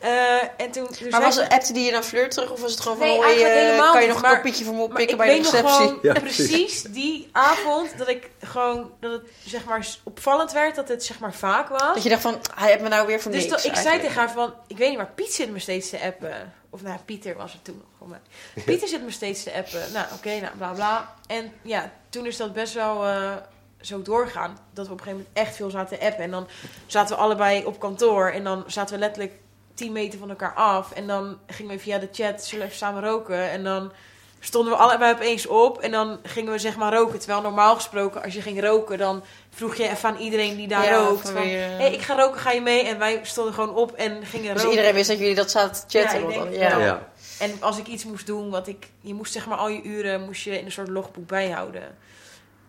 Speaker 3: Eh, en toen, dus
Speaker 1: Maar was het, appte die je dan flirt terug? Of was het gewoon van,
Speaker 3: Nee,
Speaker 1: eh,
Speaker 3: helemaal
Speaker 1: kan je
Speaker 3: niet,
Speaker 1: nog een kopietje voor me oppikken
Speaker 3: ik
Speaker 1: bij de receptie?
Speaker 2: Ja,
Speaker 3: precies die avond dat ik gewoon dat het zeg maar opvallend werd dat het zeg maar vaak was.
Speaker 1: Dat je dacht van, hij heeft me nou weer voor
Speaker 3: dus
Speaker 1: niks
Speaker 3: dat, ik zei tegen haar van, ik weet niet, maar Piet zit me steeds te appen. Of nou, Pieter was het toen nog voor mij. Pieter zit me steeds te appen. Nou, oké, nou, bla bla. En ja, toen is dat best wel eh, zo doorgaan. Dat we op een gegeven moment echt veel zaten te appen. En dan zaten we allebei op kantoor. En dan zaten we letterlijk 10 meter van elkaar af. En dan gingen we via de chat, zullen we samen roken? En dan stonden we allebei opeens op. En dan gingen we zeg maar roken. Terwijl normaal gesproken, als je ging roken, dan vroeg je even aan iedereen die daar
Speaker 1: Ja,
Speaker 3: rookt.
Speaker 1: van
Speaker 3: Van,
Speaker 1: wie, eh,
Speaker 3: hey, ik ga roken, ga je mee? En wij stonden gewoon op en gingen
Speaker 1: Dus
Speaker 3: roken.
Speaker 1: iedereen wist dat jullie dat zaten te chatten.
Speaker 3: Ja, denk
Speaker 1: ja.
Speaker 2: Ja.
Speaker 3: En als ik iets moest doen, wat ik... Je moest zeg maar al je uren moest je in een soort logboek bijhouden.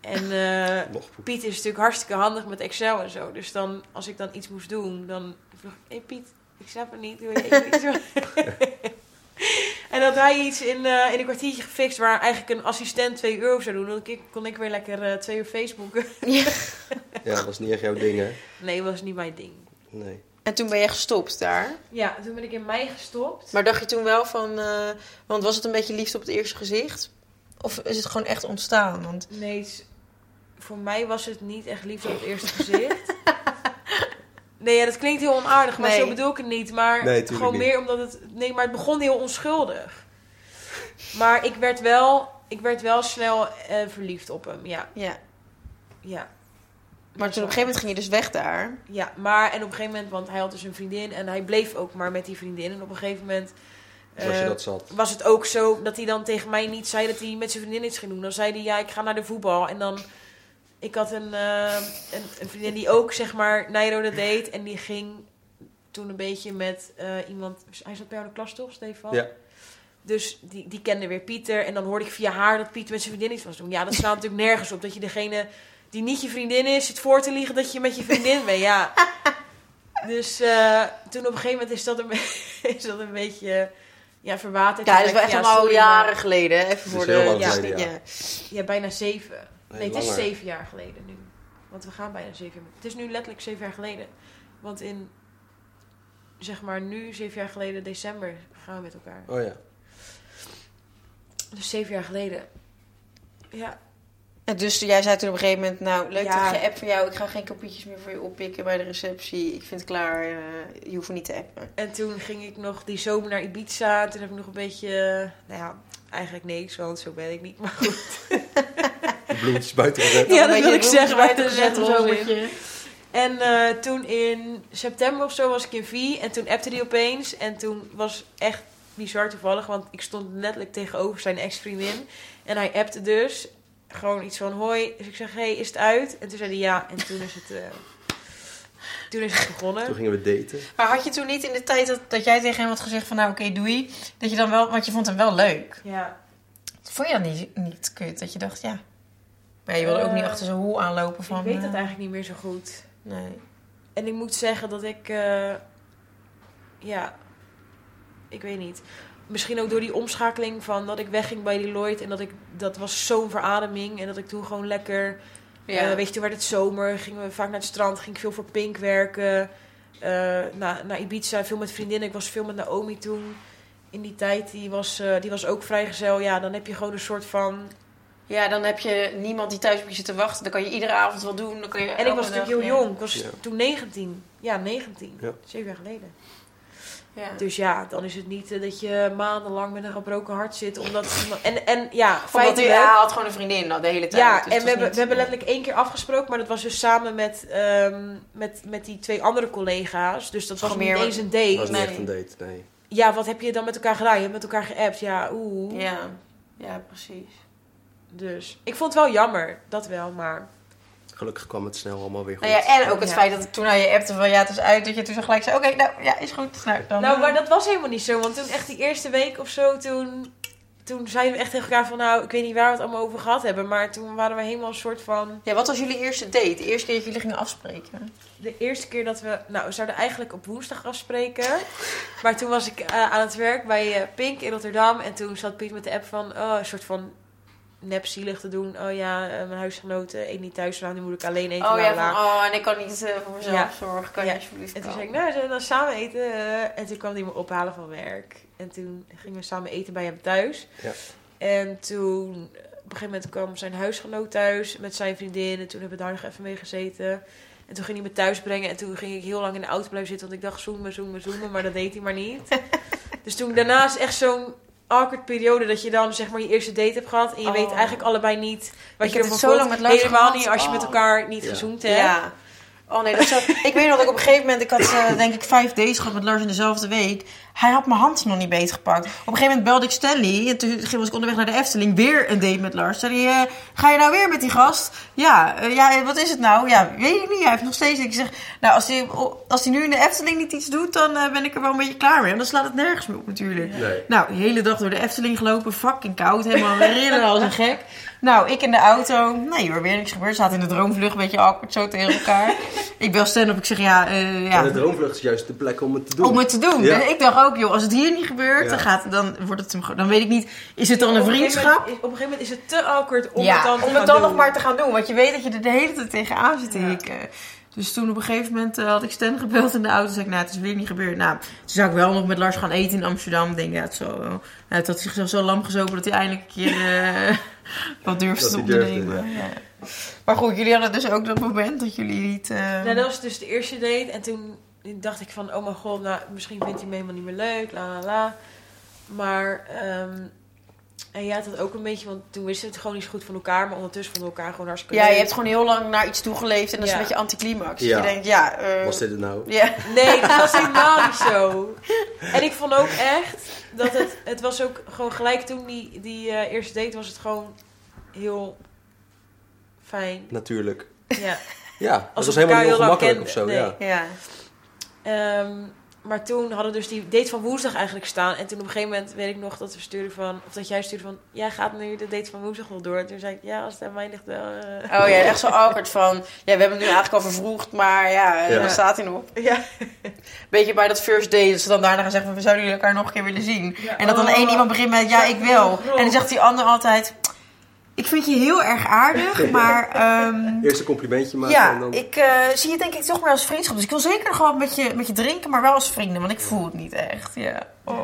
Speaker 3: En eh. Piet is natuurlijk hartstikke handig met Excel en zo. Dus dan, als ik dan iets moest doen, dan vroeg ik... Hé hey Piet, ik snap het niet. Doe je even iets En dat hij iets in, eh, in een kwartiertje gefixt... waar eigenlijk een assistent twee euro zou doen. Dan kon ik, kon ik weer lekker eh, twee uur Facebooken.
Speaker 2: Ja, dat is niet echt jouw ding, hè?
Speaker 3: Nee, dat was niet mijn ding.
Speaker 2: Nee.
Speaker 1: En toen ben je gestopt daar.
Speaker 3: Ja, toen ben ik in mei gestopt.
Speaker 1: Maar dacht je toen wel van... eh, want was het een beetje liefde op het eerste gezicht? Of is het gewoon echt ontstaan? Want
Speaker 3: Nee, voor mij was het niet echt liefde op het eerste gezicht. Nee, ja, dat klinkt heel onaardig, maar
Speaker 1: Nee.
Speaker 3: zo bedoel ik het niet. Maar
Speaker 2: Nee,
Speaker 3: gewoon
Speaker 2: niet.
Speaker 3: meer omdat het... Nee, maar het begon heel onschuldig. Maar ik werd wel, ik werd wel snel eh, verliefd op hem, ja.
Speaker 1: ja.
Speaker 3: ja.
Speaker 1: Maar toen op een gegeven moment ging je dus weg daar.
Speaker 3: Ja, maar en op een gegeven moment, want hij had dus een vriendin en hij bleef ook maar met die vriendin. En op een gegeven moment
Speaker 2: Was je
Speaker 3: eh,
Speaker 2: dat zat?
Speaker 3: was het ook zo dat hij dan tegen mij niet zei dat hij met zijn vriendin iets ging doen. Dan zei hij, ja, ik ga naar de voetbal. En dan, ik had een, eh, een, een vriendin die ook, zeg maar, Nijrode deed. En die ging toen een beetje met eh, iemand... Hij zat bij jou in de klas toch, Stefan?
Speaker 2: Ja.
Speaker 3: Dus die, die kende weer Pieter. En dan hoorde ik via haar dat Pieter met zijn vriendin iets was doen. Ja, dat slaat natuurlijk nergens op. Dat je degene die niet je vriendin is, zit voor te liegen dat je met je vriendin bent. Ja. Dus eh, toen op een gegeven moment is dat een, is dat een beetje ja, verwaterd.
Speaker 1: Ja, dat is wel echt
Speaker 3: ik,
Speaker 1: al jaren geleden. Even voor de... ja,
Speaker 2: geleden, ja.
Speaker 1: ja.
Speaker 3: Ja, bijna zeven. Nee,
Speaker 2: Nee,
Speaker 3: het is zeven jaar geleden nu. Want we gaan bijna zeven jaar. Het is nu letterlijk zeven jaar geleden. Want in, zeg maar nu, zeven jaar geleden, december, gaan we met elkaar.
Speaker 2: Oh ja.
Speaker 3: Dus zeven jaar geleden. Ja,
Speaker 1: En dus jij zei toen op een gegeven moment... Nou, leuk
Speaker 3: Ja.
Speaker 1: dat je app voor jou. Ik ga geen kopietjes meer voor je oppikken bij de receptie. Ik vind het klaar. eh, je hoeft niet te appen.
Speaker 3: En toen ging ik nog die zomer naar Ibiza. Toen heb ik nog een beetje, nou ja, eigenlijk niks, want zo ben ik niet. Maar goed.
Speaker 2: Bloemetjes buiten gezet.
Speaker 3: Ja, dat wil ik zeggen,
Speaker 1: buiten
Speaker 3: maar
Speaker 1: gezet
Speaker 3: het
Speaker 1: of
Speaker 3: is
Speaker 1: zo.
Speaker 3: En eh, toen in september of zo was ik in V. En toen appte hij opeens. En toen was echt bizar toevallig. Want ik stond letterlijk tegenover zijn ex-vriendin. En hij appte dus. Gewoon iets van hoi. Dus ik zeg, hey, is het uit? En toen zei hij ja. En toen is het, eh, toen is het begonnen.
Speaker 2: Toen gingen we daten.
Speaker 1: Maar had je toen niet in de tijd dat, dat jij tegen hem had gezegd van... Nou, oké, doei. Dat je dan wel... Want je vond hem wel leuk.
Speaker 3: Ja.
Speaker 1: Vond je dat niet, niet kut? Dat je dacht, ja... Maar je wilde ook
Speaker 3: Eh,
Speaker 1: niet achter zijn hol aanlopen van...
Speaker 3: ik weet
Speaker 1: eh,
Speaker 3: het eigenlijk niet meer zo goed.
Speaker 1: Nee.
Speaker 3: En ik moet zeggen dat ik, eh, ja, ik weet niet. Misschien ook door die omschakeling van dat ik wegging bij Deloitte en dat ik, dat was zo'n verademing. En dat ik toen gewoon lekker,
Speaker 1: Ja.
Speaker 3: eh, weet je, toen werd het zomer, gingen we vaak naar het strand, ging ik veel voor Pink werken. eh, naar, naar Ibiza, veel met vriendinnen. Ik was veel met Naomi toen. In die tijd, die was, eh, die was ook vrijgezel. Ja, dan heb je gewoon een soort van...
Speaker 1: ja, dan heb je niemand die thuis op je zit te wachten. Dan kan je iedere avond wel doen. Dan kan je
Speaker 3: En ik was natuurlijk heel jong. Ik was
Speaker 2: Ja.
Speaker 3: toen 19. Ja, 19.
Speaker 2: Ja.
Speaker 3: Zeven jaar geleden.
Speaker 1: Ja.
Speaker 3: Dus ja, dan is het niet eh, dat je maandenlang met een gebroken hart zit. Omdat en, en ja,
Speaker 1: Omdat
Speaker 3: feitelijk.
Speaker 1: hij, hij had gewoon een vriendin nou, de hele tijd.
Speaker 3: ja,
Speaker 1: dus het
Speaker 3: en we hebben,
Speaker 1: niet-
Speaker 3: we hebben letterlijk één keer afgesproken. Maar dat was dus samen met, ehm, met, met die twee andere collega's. Dus dat was
Speaker 1: Gewoon
Speaker 3: niet
Speaker 1: meer-
Speaker 3: eens een
Speaker 2: Dat
Speaker 3: date.
Speaker 2: was niet
Speaker 1: Nee.
Speaker 2: echt een date, nee.
Speaker 3: ja, wat heb je dan met elkaar gedaan? Je hebt met elkaar geappt. Ja, oeh.
Speaker 1: Ja, ja, precies.
Speaker 3: Dus ik vond het wel jammer. Dat wel, maar...
Speaker 2: Gelukkig kwam het snel allemaal weer goed.
Speaker 1: Nou ja, en ook het
Speaker 3: Ja.
Speaker 1: feit dat toen hij je appte van ja, het is uit, dat je toen zo gelijk zei, oké, nou ja, is goed. Nou, dan,
Speaker 3: Nou,
Speaker 1: eh,
Speaker 3: maar dat was helemaal niet zo. Want toen echt die eerste week of zo, toen, toen zeiden we echt tegen elkaar van... Nou, ik weet niet waar we het allemaal over gehad hebben. Maar toen waren we helemaal een soort van...
Speaker 1: Ja, wat was jullie eerste date? De eerste keer dat jullie gingen afspreken?
Speaker 3: De eerste keer dat we... Nou, we zouden eigenlijk op woensdag afspreken. maar toen was ik eh, aan het werk bij eh, Pink in Rotterdam. En toen zat Piet met de app van... Oh, een soort van nepzielig te doen. Oh ja, eh, mijn huisgenoot eh, eet niet thuis. Nou, nu moet ik alleen eten.
Speaker 1: Oh ja, van, oh, en ik kan niet eh, voor mezelf
Speaker 3: Ja.
Speaker 1: zorgen. Kan
Speaker 3: Ja.
Speaker 1: je alsjeblieft
Speaker 3: En toen
Speaker 1: komen?
Speaker 3: zei ik, nou, zullen we dan samen eten? Eh, En toen kwam hij me ophalen van werk. En toen gingen we samen eten bij hem thuis.
Speaker 2: Ja.
Speaker 3: En toen, op een gegeven moment kwam zijn huisgenoot thuis met zijn vriendin. En toen hebben we daar nog even mee gezeten. En toen ging hij me thuis brengen. En toen ging ik heel lang in de auto blijven zitten. Want ik dacht, zoen me, zoen me, zoen me. Maar dat deed hij maar niet. dus toen daarna is echt zo'n awkward periode dat je dan zeg maar je eerste date hebt gehad. En je
Speaker 1: Oh.
Speaker 3: weet eigenlijk allebei niet wat
Speaker 1: Ik
Speaker 3: je
Speaker 1: heb
Speaker 3: ervan
Speaker 1: het zo
Speaker 3: voelt.
Speaker 1: lang met Lars
Speaker 3: Helemaal
Speaker 1: gehad.
Speaker 3: niet als je met
Speaker 1: Oh.
Speaker 3: elkaar niet
Speaker 2: Ja.
Speaker 3: gezoend hebt.
Speaker 1: Ja. Oh nee, dat ik weet nog dat ik op een gegeven moment, ik had eh, denk ik vijf dates gehad met Lars in dezelfde week. Hij had mijn hand nog niet beetgepakt. Op een gegeven moment belde ik Stanley en toen was ik onderweg naar de Efteling. Weer een date met Lars. Zei hij, eh, ga je nou weer met die gast? Ja, eh, ja, wat is het nou? Ja, weet ik niet. Hij heeft nog steeds... Ik zeg, nou, als hij, als hij nu in de Efteling niet iets doet, dan ben ik er wel een beetje klaar mee. Want dan slaat het nergens meer op natuurlijk.
Speaker 2: Nee.
Speaker 1: Nou, de hele dag door de Efteling gelopen. Fucking koud. Helemaal rillen als een gek. Nou, ik in de auto. Nee hoor, weer niks gebeurd. Zaten in de droomvlucht een beetje awkward zo tegen elkaar. ik bel Stan op. Ik zeg ja, eh, ja.
Speaker 2: En de droomvlucht is juist de plek om het te doen.
Speaker 1: Om het te doen.
Speaker 2: Ja.
Speaker 1: Dus ik dacht ook, joh, als het hier niet gebeurt,
Speaker 2: Ja.
Speaker 1: dan, gaat, dan wordt het hem Dan weet ik niet, is het dan een vriendschap?
Speaker 3: Op een gegeven moment is het te awkward om
Speaker 1: ja,
Speaker 3: het dan
Speaker 1: om het dan nog maar te gaan doen. Want je weet dat je er de hele tijd tegenaan zit te
Speaker 3: Ja.
Speaker 1: hikken. Dus toen op een gegeven moment eh, had ik Stan gebeld in de auto. zei ik, nou, het is weer niet gebeurd. Nou, toen zou ik wel nog met Lars gaan eten in Amsterdam. Ik denk, ja, het, zo, nou, het had zichzelf zo lam gezopen dat hij eindelijk een keer eh, wat durfde
Speaker 2: Dat
Speaker 1: te
Speaker 2: durfde.
Speaker 1: Ja. Maar goed, jullie hadden dus ook dat moment dat jullie niet... eh,
Speaker 3: Nou, dat was dus de eerste date. En toen dacht ik van, oh mijn god, nou, misschien vindt hij me helemaal niet meer leuk, la la la. Maar, ehm en jij had dat ook een beetje, want toen wisten we het gewoon niet zo goed van elkaar. Maar ondertussen vonden we elkaar gewoon hartstikke
Speaker 1: ja, je
Speaker 3: leuk.
Speaker 1: hebt gewoon heel lang naar iets toegeleefd en dat is
Speaker 3: Ja.
Speaker 1: een beetje anticlimax.
Speaker 2: Ja.
Speaker 1: Je denkt, ja... eh,
Speaker 2: Was dit het nou?
Speaker 1: Ja.
Speaker 3: Nee, dat was helemaal niet zo. En ik vond ook echt dat het, het was ook gewoon gelijk toen die, die eh, eerste date was het gewoon heel fijn.
Speaker 2: Natuurlijk.
Speaker 3: Ja.
Speaker 2: Ja,
Speaker 3: Als
Speaker 2: was helemaal niet ongemakkelijk of zo.
Speaker 3: Nee.
Speaker 2: Ja.
Speaker 1: Ja.
Speaker 3: Ehm, maar toen hadden we dus die date van woensdag eigenlijk staan. En toen op een gegeven moment weet ik nog dat we stuurden van... Of dat jij stuurde van... Jij gaat nu de date van woensdag wel door. En toen zei ik... Ja, als het aan mij ligt wel... eh."
Speaker 1: Oh ja, echt zo awkward van... Ja, we hebben het nu eigenlijk al vervroegd, maar ja,
Speaker 2: Ja.
Speaker 1: daar staat hij nog.
Speaker 3: Ja.
Speaker 1: Beetje bij dat first date, dat ze dan daarna gaan zeggen... van, We zouden jullie elkaar nog een keer willen zien.
Speaker 3: Ja,
Speaker 1: En dat dan
Speaker 3: oh.
Speaker 1: één iemand begint met... Ja, ik wil. En dan zegt die ander altijd... Ik vind je heel erg aardig, maar... ehm,
Speaker 2: Eerst een complimentje maken en
Speaker 1: ja,
Speaker 2: dan...
Speaker 1: ik eh, zie je denk ik toch maar als vriendschap. Dus ik wil zeker gewoon met je, met je drinken, maar wel als vrienden. Want ik voel het niet echt. Ja. Oh.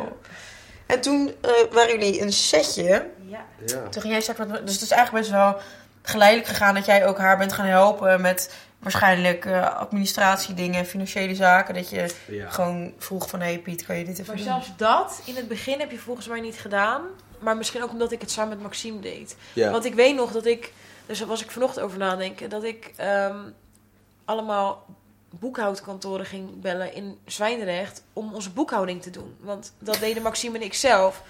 Speaker 1: En toen eh, waren jullie een setje...
Speaker 3: Ja.
Speaker 2: Ja.
Speaker 1: Toen ging jij straks met... Dus het is eigenlijk best wel geleidelijk gegaan dat jij ook haar bent gaan helpen met waarschijnlijk eh administratiedingen, financiële zaken. Dat je
Speaker 2: Ja.
Speaker 1: gewoon vroeg van, hé hey Piet, kan je dit even
Speaker 3: Maar
Speaker 1: doen?
Speaker 3: zelfs dat in het begin heb je volgens mij niet gedaan. Maar misschien ook omdat ik het samen met Maxime deed.
Speaker 2: Ja.
Speaker 3: Want ik weet nog dat ik... Dus daar was ik vanochtend over nadenken. Dat ik ehm, allemaal boekhoudkantoren ging bellen in Zwijndrecht om onze boekhouding te doen. Want dat deden Maxime en ik zelf.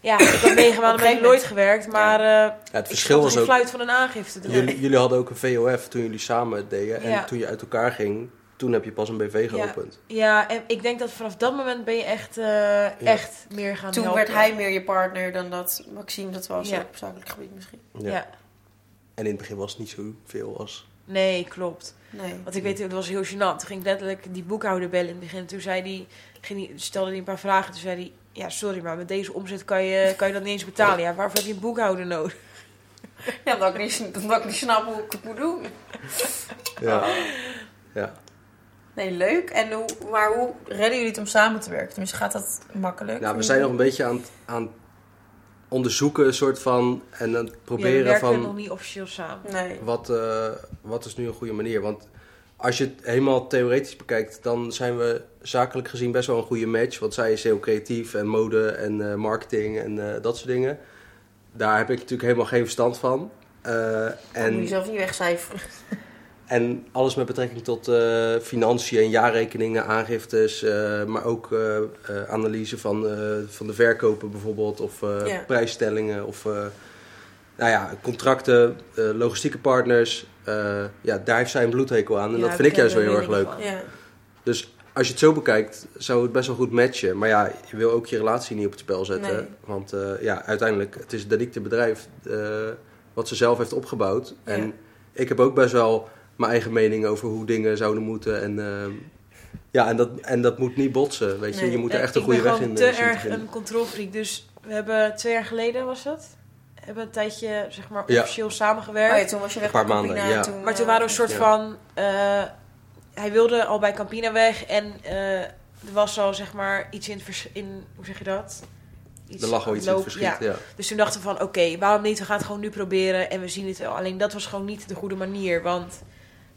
Speaker 3: Ja, ik had negen maanden
Speaker 1: gegeven
Speaker 3: nooit gewerkt, maar eh
Speaker 2: Ja, het verschil
Speaker 3: was
Speaker 2: ook...
Speaker 3: fluit van een aangifte doen.
Speaker 2: Jullie, jullie hadden ook een VOF toen jullie samen het deden. En
Speaker 3: Ja.
Speaker 2: toen je uit elkaar ging, toen heb je pas een BV geopend.
Speaker 3: Ja, en ik denk dat vanaf dat moment ben je echt, eh, echt meer gaan
Speaker 1: Toen
Speaker 3: helpen.
Speaker 1: werd hij meer je partner dan dat Maxime dat was
Speaker 3: Ja.
Speaker 1: op zakelijk gebied misschien.
Speaker 2: Ja.
Speaker 3: Ja.
Speaker 2: En in het begin was het niet zoveel als...
Speaker 3: Nee, klopt.
Speaker 1: Nee.
Speaker 3: Want ik weet, het was heel gênant. Toen ging ik letterlijk die boekhouder bellen in het begin. Toen zei die, ging die, stelde hij een paar vragen. Toen zei hij, ja, sorry, maar met deze omzet kan je, kan je dat niet eens betalen. Ja, waarvoor heb je een boekhouder nodig?
Speaker 1: Ja, omdat ik niet, omdat ik niet snap hoe ik het moet doen.
Speaker 2: Ja. Ja.
Speaker 1: Nee, leuk. En hoe, maar hoe redden jullie het om samen te werken? Tenminste, gaat dat makkelijk?
Speaker 2: Nou, we zijn nog een beetje aan het, aan onderzoeken, een soort van... En aan het
Speaker 3: ja, we
Speaker 2: proberen
Speaker 3: werken
Speaker 2: van...
Speaker 3: nog niet officieel samen.
Speaker 1: Nee.
Speaker 2: Wat, eh, wat is nu een goede manier? Want als je het helemaal theoretisch bekijkt, dan zijn we zakelijk gezien best wel een goede match. Want zij is heel creatief en mode en eh, marketing en eh, dat soort dingen. Daar heb ik natuurlijk helemaal geen verstand van. Eh,
Speaker 1: En... moet je zelf niet wegcijferen.
Speaker 2: En alles met betrekking tot eh, financiën en jaarrekeningen, aangiftes, eh, maar ook eh, analyse van, van de verkopen bijvoorbeeld, of
Speaker 1: Ja.
Speaker 2: prijsstellingen, of nou ja, contracten, logistieke partners. Ja, daar heeft zij een bloedhekel aan en
Speaker 3: Ja,
Speaker 2: dat vind ik juist wel heel
Speaker 3: er
Speaker 2: erg leuk.
Speaker 1: Ja.
Speaker 2: Dus als je het zo bekijkt, zou het best wel goed matchen. Maar ja, je wil ook je relatie niet op het spel zetten.
Speaker 1: Nee.
Speaker 2: Want ja, uiteindelijk, het is Danique bedrijf eh, wat ze zelf heeft opgebouwd. En ik heb ook best wel mijn eigen mening over hoe dingen zouden moeten. En, ehm, ja, en, dat, en dat moet niet botsen, weet je.
Speaker 1: Nee.
Speaker 2: je moet er
Speaker 3: En
Speaker 2: echt een goede
Speaker 3: Ik ben
Speaker 2: weg in
Speaker 3: te
Speaker 2: eh, zien te
Speaker 3: erg een controlfreak. Dus we hebben twee jaar geleden, was dat? Hebben een tijdje, zeg maar,
Speaker 2: Ja.
Speaker 3: officieel samengewerkt.
Speaker 1: Oh ja, toen was je weg
Speaker 2: Een paar
Speaker 1: Campina
Speaker 2: maanden,
Speaker 1: en
Speaker 2: ja.
Speaker 1: toen,
Speaker 3: Maar toen
Speaker 1: eh,
Speaker 3: waren we een soort
Speaker 2: Ja.
Speaker 3: van... eh, hij wilde al bij Campina weg en eh, er was al zeg maar iets in in Hoe zeg je dat? Iets
Speaker 2: Er lag al iets in het
Speaker 3: loop-
Speaker 2: verschiet,
Speaker 3: ja.
Speaker 2: ja.
Speaker 3: Dus toen dachten we van, oké, waarom niet? We gaan het gewoon nu proberen en we zien het wel. Alleen dat was gewoon niet de goede manier, want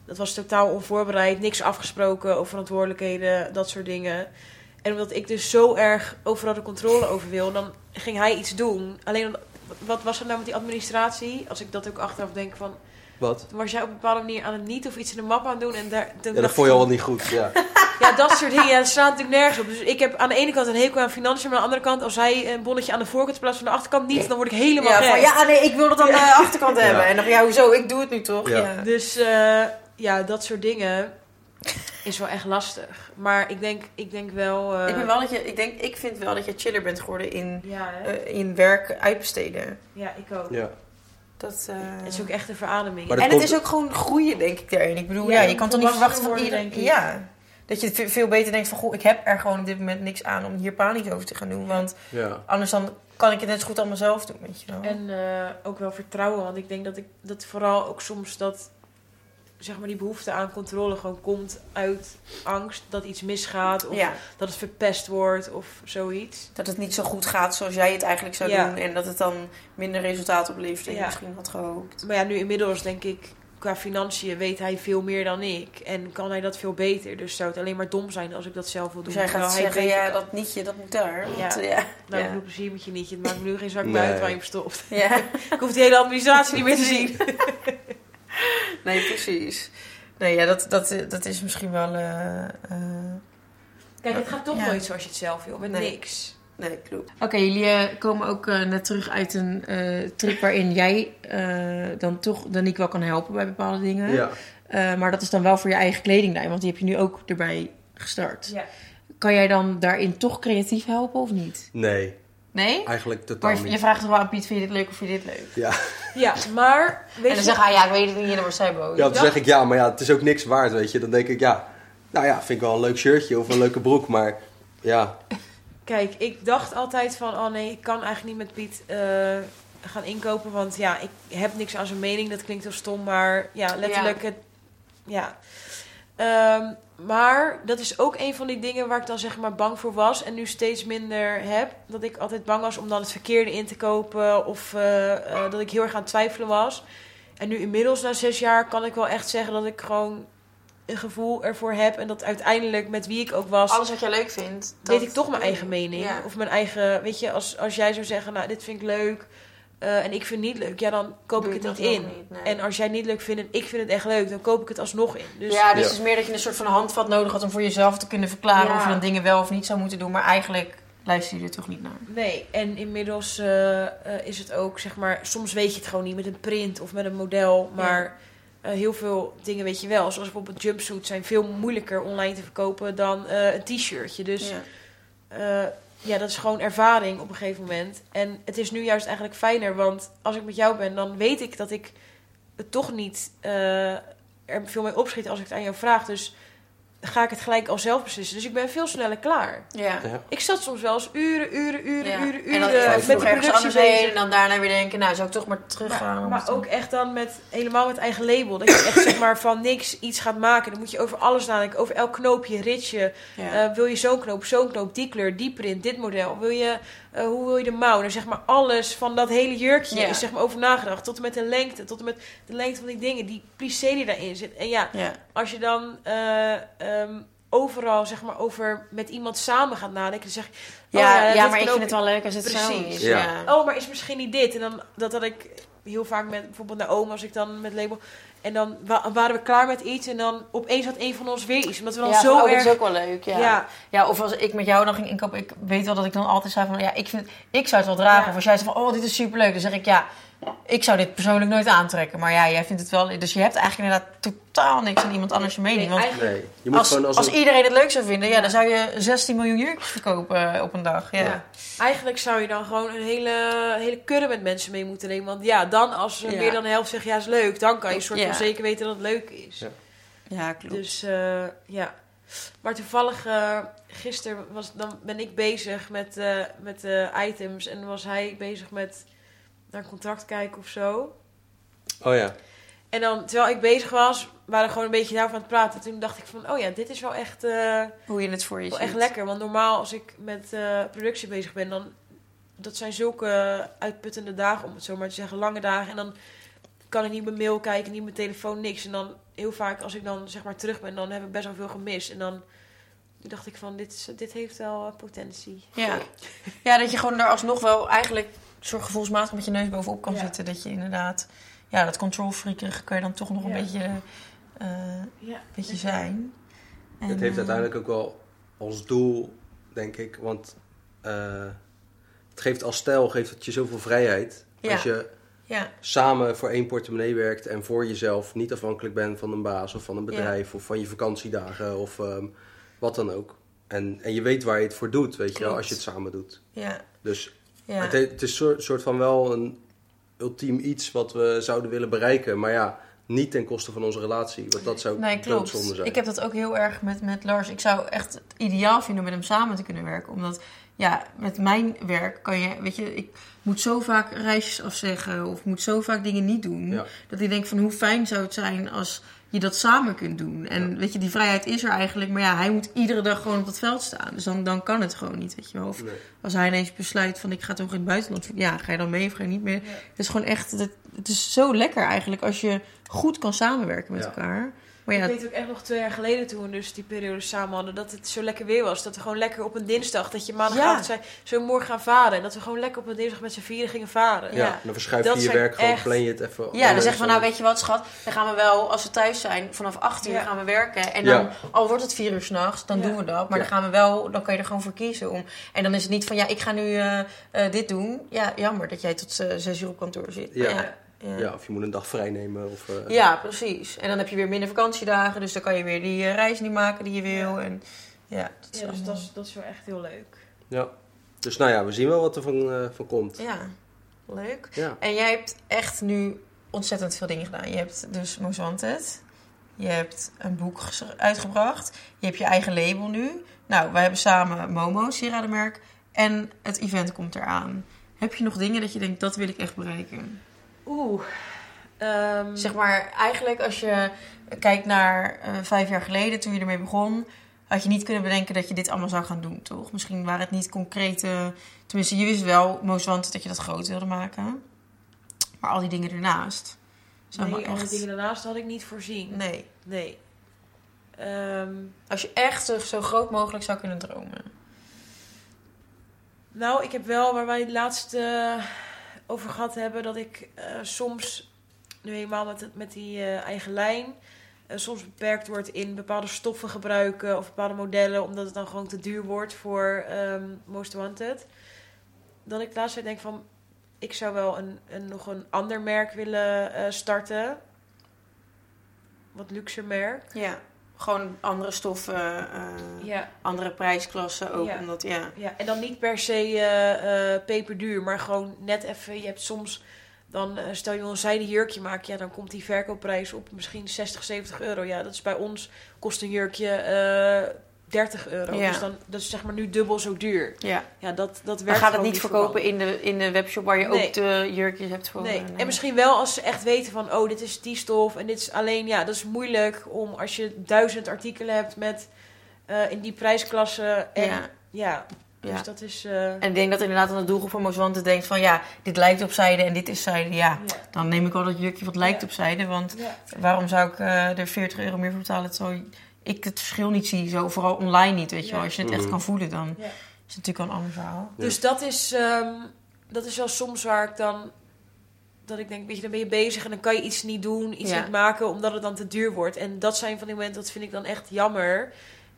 Speaker 3: dat was totaal onvoorbereid. Niks afgesproken over verantwoordelijkheden, dat soort dingen. En omdat ik dus zo erg overal de controle over wil, dan ging hij iets doen. Alleen, wat was er nou met die administratie? Als ik dat ook achteraf denk van,
Speaker 2: Wat?
Speaker 3: toen was jij op een bepaalde manier aan het niet of iets in de map aan het doen. En daar, toen
Speaker 2: Ja, dat vond je al niet goed, ja.
Speaker 3: Ja, dat soort dingen. Ja, dat slaat natuurlijk nergens op. Dus ik heb aan de ene kant een hekel aan financiën. Maar aan de andere kant, als hij een bonnetje aan de voorkant in plaats van de achterkant niet, dan word ik helemaal
Speaker 1: Ja,
Speaker 3: gek.
Speaker 1: van, ja, nee, ik wil het aan de achterkant
Speaker 2: Ja.
Speaker 1: hebben. En dan, ja, hoezo? Ik doe het nu toch?
Speaker 2: Ja.
Speaker 1: Ja.
Speaker 3: Dus eh, ja, dat soort dingen is wel echt lastig. Maar ik denk, ik denk wel... eh,
Speaker 1: Ik, ben wel dat je, ik, denk, ik vind wel dat je chiller bent geworden in,
Speaker 3: Ja,
Speaker 1: eh, in werk uitbesteden.
Speaker 3: ja, ik ook.
Speaker 2: ja.
Speaker 1: Dat, eh,
Speaker 3: Het is ook echt een verademing.
Speaker 1: En het is ook gewoon groeien, denk ik, daarin. Ik bedoel,
Speaker 3: Ja,
Speaker 1: ja, je kan toch niet verwachten van iedereen...
Speaker 3: denk ik.
Speaker 1: Ja, dat je ve- veel beter denkt van... Goh, ik heb er gewoon op dit moment niks aan om hier panisch over te gaan doen. Want
Speaker 2: ja.
Speaker 1: anders dan kan ik het net zo goed aan mezelf doen, weet je wel.
Speaker 3: En eh, ook wel vertrouwen. Want ik denk dat ik dat vooral ook soms dat zeg maar die behoefte aan controle gewoon komt uit angst dat iets misgaat of
Speaker 1: ja,
Speaker 3: dat het verpest wordt of zoiets.
Speaker 1: dat het niet zo goed gaat zoals jij het eigenlijk zou
Speaker 3: Ja.
Speaker 1: doen. En dat het dan minder resultaat oplevert dan je
Speaker 3: Ja.
Speaker 1: misschien had gehoopt.
Speaker 3: Maar ja, nu inmiddels denk ik qua financiën weet hij veel meer dan ik en kan hij dat veel beter. Dus zou het alleen maar dom zijn als ik dat zelf wil doen.
Speaker 1: Dus jij
Speaker 3: terwijl
Speaker 1: gaat
Speaker 3: hij
Speaker 1: zeggen, ja,
Speaker 3: kan.
Speaker 1: dat nietje, dat moet daar.
Speaker 3: Ja.
Speaker 1: Want, ja.
Speaker 3: Nou,
Speaker 1: ja.
Speaker 3: veel plezier met je nietje. Het maakt me nu geen zak
Speaker 2: Nee.
Speaker 3: uit waar je hem stopt.
Speaker 1: ja.
Speaker 3: Ik hoef die hele administratie niet meer te zien.
Speaker 1: Nee, precies. Nee, ja, dat, dat, dat is misschien wel... eh, eh,
Speaker 3: Kijk, het gaat toch
Speaker 1: Ja.
Speaker 3: nooit zoals je het zelf wil. Met
Speaker 1: Nee.
Speaker 3: niks.
Speaker 1: Nee, klopt.
Speaker 4: Oké, jullie eh, komen ook eh, net terug uit een eh, trip waarin jij eh, dan toch Danique wel kan helpen bij bepaalde dingen.
Speaker 2: ja.
Speaker 4: Eh, maar dat is dan wel voor je eigen kledinglijn, want die heb je nu ook erbij gestart.
Speaker 3: Ja.
Speaker 4: Kan jij dan daarin toch creatief helpen of niet?
Speaker 2: Nee,
Speaker 4: Nee?
Speaker 2: eigenlijk totaal
Speaker 4: Maar je
Speaker 2: niet.
Speaker 4: vraagt toch wel aan Piet, vind je dit leuk of vind je dit leuk?
Speaker 2: Ja.
Speaker 3: Ja, maar weet
Speaker 4: En dan
Speaker 3: je...
Speaker 4: zeg hij, ja, ik weet het niet, en dan wordt zij boos.
Speaker 2: ja, dan zeg ik ja, maar ja, het is ook niks waard, weet je. Dan denk ik ja, nou ja, vind ik wel een leuk shirtje of een leuke broek, maar ja,
Speaker 3: Kijk, ik dacht altijd van, oh nee, ik kan eigenlijk niet met Piet eh, gaan inkopen. Want ja, ik heb niks aan zijn mening. Dat klinkt heel stom, maar ja, letterlijk het... Ja. Ehm, maar dat is ook een van die dingen waar ik dan zeg maar bang voor was. En nu steeds minder heb. Dat ik altijd bang was om dan het verkeerde in te kopen. Of eh, eh, dat ik heel erg aan het twijfelen was. En nu inmiddels na zes jaar kan ik wel echt zeggen dat ik gewoon een gevoel ervoor heb. En dat uiteindelijk met wie ik ook was...
Speaker 1: Alles wat jij leuk vindt.
Speaker 3: weet ik toch mijn eigen mening.
Speaker 1: Ja.
Speaker 3: Of mijn eigen, weet je, als, als jij zou zeggen, nou, dit vind ik leuk eh, en ik vind het niet leuk, ja, dan koop
Speaker 1: Doe
Speaker 3: ik het niet in.
Speaker 1: niet, nee.
Speaker 3: En als jij het niet leuk vindt en ik vind het echt leuk, dan koop ik het alsnog in. Dus
Speaker 1: ja, dus
Speaker 2: Ja.
Speaker 1: het is meer dat je een soort van handvat nodig had om voor jezelf te kunnen verklaren
Speaker 3: Ja.
Speaker 1: of je dan dingen wel of niet zou moeten doen. Maar eigenlijk luister je er toch niet naar.
Speaker 3: nee, en inmiddels eh, eh, is het ook, zeg maar, soms weet je het gewoon niet met een print of met een model, maar eh, heel veel dingen weet je wel. Zoals bijvoorbeeld jumpsuits zijn veel moeilijker online te verkopen dan eh, een t-shirtje. Dus
Speaker 1: Ja.
Speaker 3: Dat is gewoon ervaring op een gegeven moment. En het is nu juist eigenlijk fijner, want als ik met jou ben, dan weet ik dat ik het toch niet eh, er veel mee opschiet als ik het aan jou vraag. Dus ga ik het gelijk al zelf beslissen. Dus ik ben veel sneller klaar.
Speaker 1: Ja.
Speaker 2: ja.
Speaker 3: Ik zat soms wel eens uren, uren, uren,
Speaker 1: Ja.
Speaker 3: uren,
Speaker 1: en
Speaker 3: uren
Speaker 1: dan
Speaker 2: ja,
Speaker 3: met de
Speaker 1: ergens
Speaker 3: productie
Speaker 1: anders heen
Speaker 3: bezig.
Speaker 1: en dan daarna weer denken, nou zou ik toch maar teruggaan.
Speaker 3: Maar,
Speaker 1: om
Speaker 3: maar ook echt dan met helemaal met eigen label. Dat je echt zeg maar van niks iets gaat maken. Dan moet je over alles nadenken. Over elk knoopje, ritje.
Speaker 1: Ja.
Speaker 3: Eh, wil je zo'n knoop, zo'n knoop, die kleur, die print, dit model? Wil je, eh, hoe wil je de mouw? Nou, zeg maar alles van dat hele jurkje
Speaker 1: Ja.
Speaker 3: is zeg maar over nagedacht. Tot en met de lengte, tot en met de lengte van die dingen, die plissé die daarin zit. En ja,
Speaker 1: ja.
Speaker 3: als je dan eh, ehm, overal zeg maar over met iemand samen gaat nadenken, dan zeg
Speaker 1: Ja,
Speaker 3: oh,
Speaker 1: ja,
Speaker 3: dit
Speaker 1: maar ik vind het wel leuk als het zo
Speaker 3: Precies.
Speaker 1: is.
Speaker 2: Ja.
Speaker 1: Ja.
Speaker 3: Oh, maar is misschien niet dit. En dan dat, dat ik heel vaak met bijvoorbeeld naar oom als ik dan met label. En dan wa- waren we klaar met iets en dan opeens had een van ons weer iets. Omdat we dan
Speaker 1: ja,
Speaker 3: zo
Speaker 1: oh, dat
Speaker 3: erg.
Speaker 1: is ook wel leuk. Ja.
Speaker 3: ja.
Speaker 1: Ja. of als ik met jou dan ging inkopen, ik weet wel dat ik dan altijd zei van ja, ik, vind, ik zou het wel dragen.
Speaker 3: Ja.
Speaker 1: Of als jij zegt van oh, dit is superleuk, dan zeg ik ja, ik zou dit persoonlijk nooit aantrekken. Maar ja, jij vindt het wel. Dus je hebt eigenlijk inderdaad totaal niks aan iemand anders je mening.
Speaker 3: Nee,
Speaker 1: Want
Speaker 3: eigenlijk-
Speaker 2: Nee, je moet
Speaker 1: als,
Speaker 2: gewoon als,
Speaker 1: als
Speaker 2: een-
Speaker 1: iedereen het leuk zou vinden, ja, dan zou je 16 miljoen jurkjes verkopen eh, op een dag. Ja.
Speaker 3: Ja. Eigenlijk zou je dan gewoon een hele, hele kudde met mensen mee moeten nemen. Want ja, dan als er
Speaker 1: Ja.
Speaker 3: meer dan de helft zegt ja is leuk, dan kan je soort
Speaker 1: Ja.
Speaker 3: van zeker weten dat het leuk is.
Speaker 2: Ja.
Speaker 1: Ja, klopt.
Speaker 3: Dus eh, ja. Maar toevallig, eh gisteren was, dan ben ik bezig met, eh, met de items en was hij bezig met naar een contract kijken of zo.
Speaker 2: Oh ja.
Speaker 3: En dan, terwijl ik bezig was, waren we gewoon een beetje daarover aan het praten. Toen dacht ik van, oh ja, dit is wel echt, eh,
Speaker 1: Hoe je het voor je
Speaker 3: wel
Speaker 1: ziet.
Speaker 3: echt lekker. Want normaal als ik met eh, productie bezig ben, dan... Dat zijn zulke uitputtende dagen, om het zo maar te zeggen. Lange dagen. En dan kan ik niet mijn mail kijken, niet mijn telefoon, niks. En dan heel vaak, als ik dan zeg maar terug ben, dan heb ik best wel veel gemist. En dan toen dacht ik van, dit, is- dit heeft wel potentie.
Speaker 1: Ja. ja, dat je gewoon daar alsnog wel eigenlijk soort gevoelsmatig met je neus bovenop kan
Speaker 3: Ja.
Speaker 1: zitten. Dat je inderdaad, ja, dat control freakerige kan je dan toch nog een beetje, eh,
Speaker 3: Ja.
Speaker 1: beetje zijn. En,
Speaker 2: Het heeft
Speaker 1: eh,
Speaker 2: uiteindelijk ook wel als doel, denk ik. Want eh, het geeft als stijl geeft het je zoveel vrijheid.
Speaker 1: Ja.
Speaker 2: Als je
Speaker 1: Ja,
Speaker 2: samen voor één portemonnee werkt en voor jezelf niet afhankelijk bent van een baas of van een bedrijf of van je vakantiedagen of ehm, wat dan ook. En, en je weet waar je het voor doet, weet je wel, als je het samen doet.
Speaker 1: ja,
Speaker 2: Dus
Speaker 1: ja.
Speaker 2: het, he- het is soort, soort van wel een ultiem iets wat we zouden willen bereiken. Maar ja, niet ten koste van onze relatie. Want dat zou
Speaker 1: Nee, klopt.
Speaker 2: zijn.
Speaker 1: Ik heb dat ook heel erg met, met Lars. Ik zou echt het ideaal vinden om met hem samen te kunnen werken. Omdat, ja, met mijn werk kan je, weet je, ik moet zo vaak reisjes afzeggen of moet zo vaak dingen niet doen.
Speaker 2: Ja.
Speaker 1: Dat ik denk van hoe fijn zou het zijn als je dat samen kunt doen. En weet je, die vrijheid is er eigenlijk. Maar ja, hij moet iedere dag gewoon op dat veld staan. Dus dan, dan kan het gewoon niet, weet je wel. Of
Speaker 2: Nee.
Speaker 1: als hij ineens besluit van ik ga toch in het buitenland. Ja, ga je dan mee of ga je niet mee? Het is gewoon echt, het, het is zo lekker eigenlijk als je goed kan samenwerken met
Speaker 2: Ja.
Speaker 1: elkaar. Maar ja,
Speaker 3: Ik weet ook echt nog twee jaar geleden toen we dus die periode samen hadden, dat het zo lekker weer was. Dat we gewoon lekker op een dinsdag, dat je maandagavond
Speaker 1: Ja.
Speaker 3: zei, we morgen gaan varen? En dat we gewoon lekker op een dinsdag met z'n vieren gingen varen.
Speaker 2: Ja,
Speaker 1: Ja.
Speaker 2: dan verschuif
Speaker 3: Dat
Speaker 2: je je werk gewoon,
Speaker 3: echt-
Speaker 2: plan je het even.
Speaker 1: Ja, dan
Speaker 2: anders
Speaker 1: zeggen we nou, weet je wat, schat, dan gaan we wel, als we thuis zijn, vanaf 8 uur
Speaker 3: Ja.
Speaker 1: gaan we werken. En
Speaker 2: Ja.
Speaker 1: dan, al wordt het 4 uur s'nachts, dan
Speaker 3: Ja.
Speaker 1: doen we dat. Maar
Speaker 2: Ja.
Speaker 1: dan gaan we wel, dan kan je er gewoon voor kiezen om. En dan is het niet van, ja, ik ga nu eh, eh, dit doen. Ja, jammer dat jij tot eh, 6 uur op kantoor zit.
Speaker 2: Ja.
Speaker 1: Ja,
Speaker 2: of je moet een dag vrij nemen. Of, eh,
Speaker 1: Ja, precies. En dan heb je weer minder vakantiedagen, dus dan kan je weer die eh, reis niet maken die je wil. En ja, dat is
Speaker 3: Ja, dus
Speaker 1: allemaal-
Speaker 3: dat is, dat is wel echt heel leuk.
Speaker 2: ja. Dus nou ja, we zien wel wat er van, eh, van komt.
Speaker 1: Ja, leuk.
Speaker 2: Ja.
Speaker 1: En jij hebt echt nu ontzettend veel dingen gedaan. Je hebt dus Most Wanted. Je hebt een boek uitgebracht. Je hebt je eigen label nu. Nou, wij hebben samen Momo, sieradenmerk. En het event komt eraan. Heb je nog dingen dat je denkt, dat wil ik echt bereiken?
Speaker 3: Oeh. Ehm,
Speaker 1: Zeg maar, eigenlijk als je kijkt naar eh, vijf jaar geleden, toen je ermee begon... had je niet kunnen bedenken dat je dit allemaal zou gaan doen, toch? Misschien waren het niet concrete... Tenminste, je wist wel, Most Wanted, dat je dat groot wilde maken. Maar al die dingen ernaast... zijn
Speaker 3: nee, al die dingen daarnaast had ik niet voorzien.
Speaker 1: Nee.
Speaker 3: Nee. Ehm,
Speaker 1: Als je echt zo, groot mogelijk zou kunnen dromen.
Speaker 3: nou, ik heb wel, waar wij het laatst eh, over gehad hebben, dat ik eh, soms, nu helemaal met, met die eh, eigen lijn, eh, soms beperkt wordt in bepaalde stoffen gebruiken of bepaalde modellen, omdat het dan gewoon te duur wordt voor ehm, Most Wanted. Dat ik laatst denk van, ik zou wel een, een, nog een ander merk willen starten. Wat luxer merk.
Speaker 1: Ja. Gewoon andere stoffen, eh,
Speaker 3: Ja.
Speaker 1: andere prijsklassen ook.
Speaker 3: Ja.
Speaker 1: Omdat, ja.
Speaker 3: Ja, en dan niet per se eh, eh, peperduur, maar gewoon net even. Je hebt soms, dan stel je wil een zijden jurkje maken, ja, dan komt die verkoopprijs op misschien 60, 70 euro. Ja, dat is bij ons, kost een jurkje 30 euro.
Speaker 1: Ja.
Speaker 3: Dus dan, dat is zeg maar nu dubbel zo duur.
Speaker 1: ja.
Speaker 3: Ja, dat, dat
Speaker 1: Maar
Speaker 3: werkt
Speaker 1: gaat het niet verkopen in de, in de webshop waar je
Speaker 3: Nee.
Speaker 1: ook de jurkjes hebt voor?
Speaker 3: Nee.
Speaker 1: eh,
Speaker 3: en misschien wel als ze echt weten van, oh, dit is die stof en dit is alleen, ja, dat is moeilijk om als je duizend artikelen hebt met eh, in die prijsklasse. En ja,
Speaker 1: Ja.
Speaker 3: dus
Speaker 1: Ja.
Speaker 3: dat is. eh,
Speaker 1: En ik denk dat inderdaad aan de doelgroep van Wanted denkt van... ja, dit lijkt op zijde en dit is zijde. Ja,
Speaker 3: ja.
Speaker 1: dan neem ik wel dat jurkje wat lijkt op zijde. Want waarom zou ik er 40 euro meer voor betalen... terwijl ik het verschil niet zie, zo, vooral online niet, weet je
Speaker 3: Ja.
Speaker 1: wel. Als je het echt
Speaker 2: Mhm.
Speaker 1: kan voelen, dan
Speaker 3: Ja.
Speaker 1: is het natuurlijk wel een ander verhaal.
Speaker 2: Ja.
Speaker 3: Dus dat is, ehm, dat is wel soms waar ik dan dat ik denk, weet je, dan ben je bezig en dan kan je iets niet doen, iets
Speaker 1: Ja.
Speaker 3: niet maken, omdat het dan te duur wordt. En dat zijn van die momenten, dat vind ik dan echt jammer.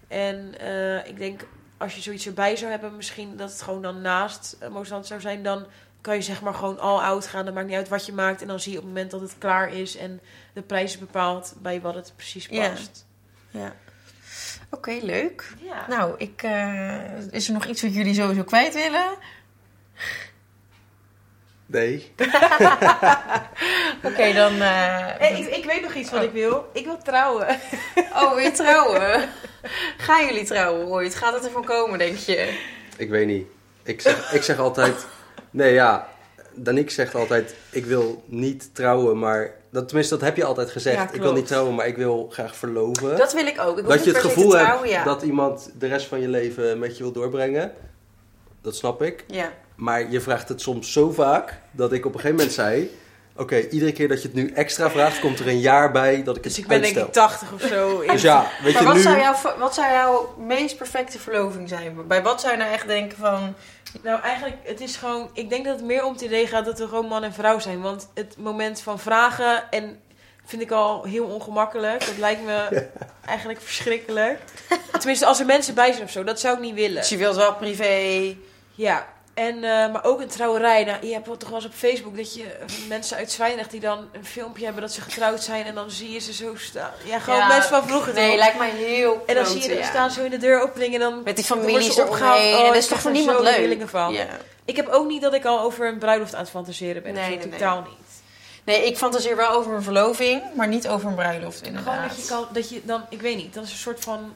Speaker 3: En eh, ik denk, als je zoiets erbij zou hebben, misschien dat het gewoon dan naast uh, Mozart zou zijn, dan kan je zeg maar gewoon all out gaan. Dan maakt niet uit wat je maakt. En dan zie je op het moment dat het klaar is en de prijs is bepaald bij wat het precies past.
Speaker 1: Ja. Oké, leuk.
Speaker 3: Ja.
Speaker 1: Nou, ik, eh, is er nog iets wat jullie sowieso kwijt willen?
Speaker 2: Nee.
Speaker 1: Oké, dan... eh,
Speaker 3: Hey, ik, ik weet nog iets wat ik wil. Ik wil trouwen.
Speaker 1: Oh, weer trouwen? Gaan jullie trouwen ooit? Gaat het ervan komen, denk je?
Speaker 2: Ik weet niet. Ik zeg, ik zeg altijd... Nee, ja. Daniek zegt altijd... Ik wil niet trouwen, maar... Dat, tenminste, dat heb je altijd gezegd.
Speaker 3: Ja,
Speaker 2: ik wil niet trouwen, maar ik wil graag verloven.
Speaker 1: Dat wil ik ook. Ik
Speaker 2: dat je het gevoel hebt
Speaker 1: trouwen, ja.
Speaker 2: dat iemand de rest van je leven met je wil doorbrengen. Dat snap ik.
Speaker 1: Ja.
Speaker 2: Maar je vraagt het soms zo vaak dat ik op een gegeven moment zei... Oké, iedere keer dat je het nu extra vraagt, komt er een jaar bij dat ik het
Speaker 3: Dus ik ben denk ik 80 of zo.
Speaker 2: Dus ja, weet
Speaker 1: Maar
Speaker 2: je
Speaker 1: wat,
Speaker 2: nu...
Speaker 1: zou jouw, wat zou jouw meest perfecte verloving zijn? Bij wat zou je nou echt denken van...
Speaker 3: Nou, eigenlijk, het is gewoon... Ik denk dat het meer om het idee gaat dat we gewoon man en vrouw zijn. Want het moment van vragen en vind ik al heel ongemakkelijk. Dat lijkt me eigenlijk verschrikkelijk. Tenminste, als er mensen bij zijn of zo, dat zou ik niet willen.
Speaker 1: Dus je wilt wel privé...
Speaker 3: Ja, en, eh, maar ook een trouwerij. Nou, je hebt toch wel eens op Facebook dat je eh, mensen uit Zwijndrecht die dan een filmpje hebben dat ze getrouwd zijn. En dan zie je ze zo staan. Ja, gewoon
Speaker 1: Ja,
Speaker 3: mensen van vroeger
Speaker 1: Nee, lijkt mij heel
Speaker 3: En dan zie je
Speaker 1: ja.
Speaker 3: staan zo in de deuropening en dan...
Speaker 1: Met die families
Speaker 3: ze opgehaald. Oh,
Speaker 1: en dat is toch voor niemand leuk?
Speaker 3: van. Ik heb ook niet dat ik al over een bruiloft aan het fantaseren ben.
Speaker 1: Nee,
Speaker 3: Nee,
Speaker 1: nee, nee.
Speaker 3: totaal niet.
Speaker 1: Nee, ik fantaseer wel over een verloving, maar niet over een bruiloft inderdaad.
Speaker 3: Gewoon dat je kan, dat je dan, ik weet niet, dat is een soort van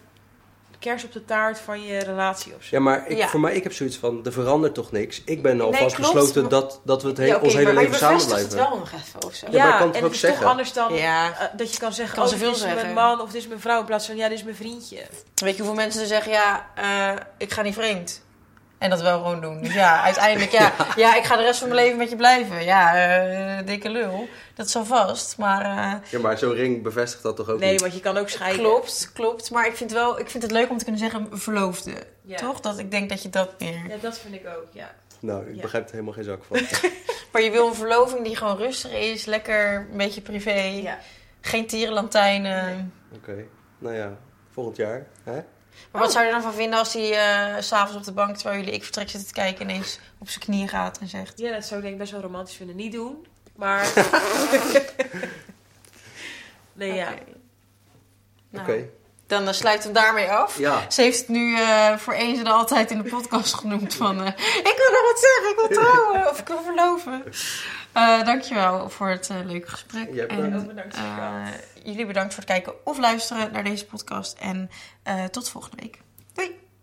Speaker 3: kers op de taart van je relatie of zo.
Speaker 2: Ja, maar ik,
Speaker 1: Ja.
Speaker 2: voor mij, ik heb zoiets van, er verandert toch niks? Ik ben
Speaker 1: Nee,
Speaker 2: alvast besloten
Speaker 1: maar-
Speaker 2: dat, dat we het he-
Speaker 1: Ja,
Speaker 2: ons hele
Speaker 1: maar
Speaker 2: leven
Speaker 1: je
Speaker 2: samen
Speaker 1: bevestigt
Speaker 2: blijven.
Speaker 1: het wel nog even of zo.
Speaker 2: Ja, maar kan het
Speaker 3: en
Speaker 2: ook
Speaker 3: is
Speaker 2: zeggen.
Speaker 3: toch anders dan
Speaker 1: Ja.
Speaker 3: eh, dat je kan zeggen,
Speaker 1: Kan
Speaker 3: oh, dit is
Speaker 1: zeggen.
Speaker 3: mijn man of dit is mijn vrouw. In plaats van, ja, dit is mijn vriendje.
Speaker 1: Weet je hoeveel mensen er zeggen, ja, eh, ik ga niet vreemd. En dat wel gewoon doen. Dus ja, uiteindelijk, ja, ja, ik ga de rest van mijn leven met je blijven. Ja, eh, dikke lul. Dat is al vast. Maar eh,
Speaker 2: Ja, maar zo'n ring bevestigt dat toch ook
Speaker 3: Nee,
Speaker 2: niet?
Speaker 3: want je kan ook scheiden.
Speaker 1: klopt, klopt. Maar ik vind, wel, ik vind het leuk om te kunnen zeggen verloofde.
Speaker 3: Ja.
Speaker 1: Toch? Dat ik denk dat je dat meer...
Speaker 3: Ja, dat vind ik ook, ja.
Speaker 2: Nou, ik
Speaker 3: Ja.
Speaker 2: begrijp er helemaal geen zak van.
Speaker 1: Maar je wil een verloving die gewoon rustig is. Lekker, een beetje privé.
Speaker 3: ja.
Speaker 1: Geen tierenlantijnen.
Speaker 2: Oké, nou ja, volgend jaar. Hè?
Speaker 1: Maar wat zou je er dan van vinden als hij eh, s s'avonds op de bank, terwijl jullie ik vertrek zitten te kijken, ineens op zijn knieën gaat en zegt...
Speaker 3: Ja, dat zou ik denk ik best wel romantisch vinden. Niet doen, maar... nee, ja.
Speaker 1: Oké. Nou,
Speaker 2: Oké,
Speaker 1: Dan eh, sluiten we hem daarmee af.
Speaker 2: ja.
Speaker 1: Ze heeft het nu eh, voor eens en altijd in de podcast genoemd van... eh, ik wil nog wat zeggen, ik wil trouwen of ik wil verloven. Eh dankjewel voor het eh, leuke gesprek.
Speaker 2: Jij
Speaker 1: en,
Speaker 2: bedankt.
Speaker 3: Ook bedankt,
Speaker 1: eh, jullie bedankt voor het kijken of luisteren naar deze podcast. En eh, tot volgende week.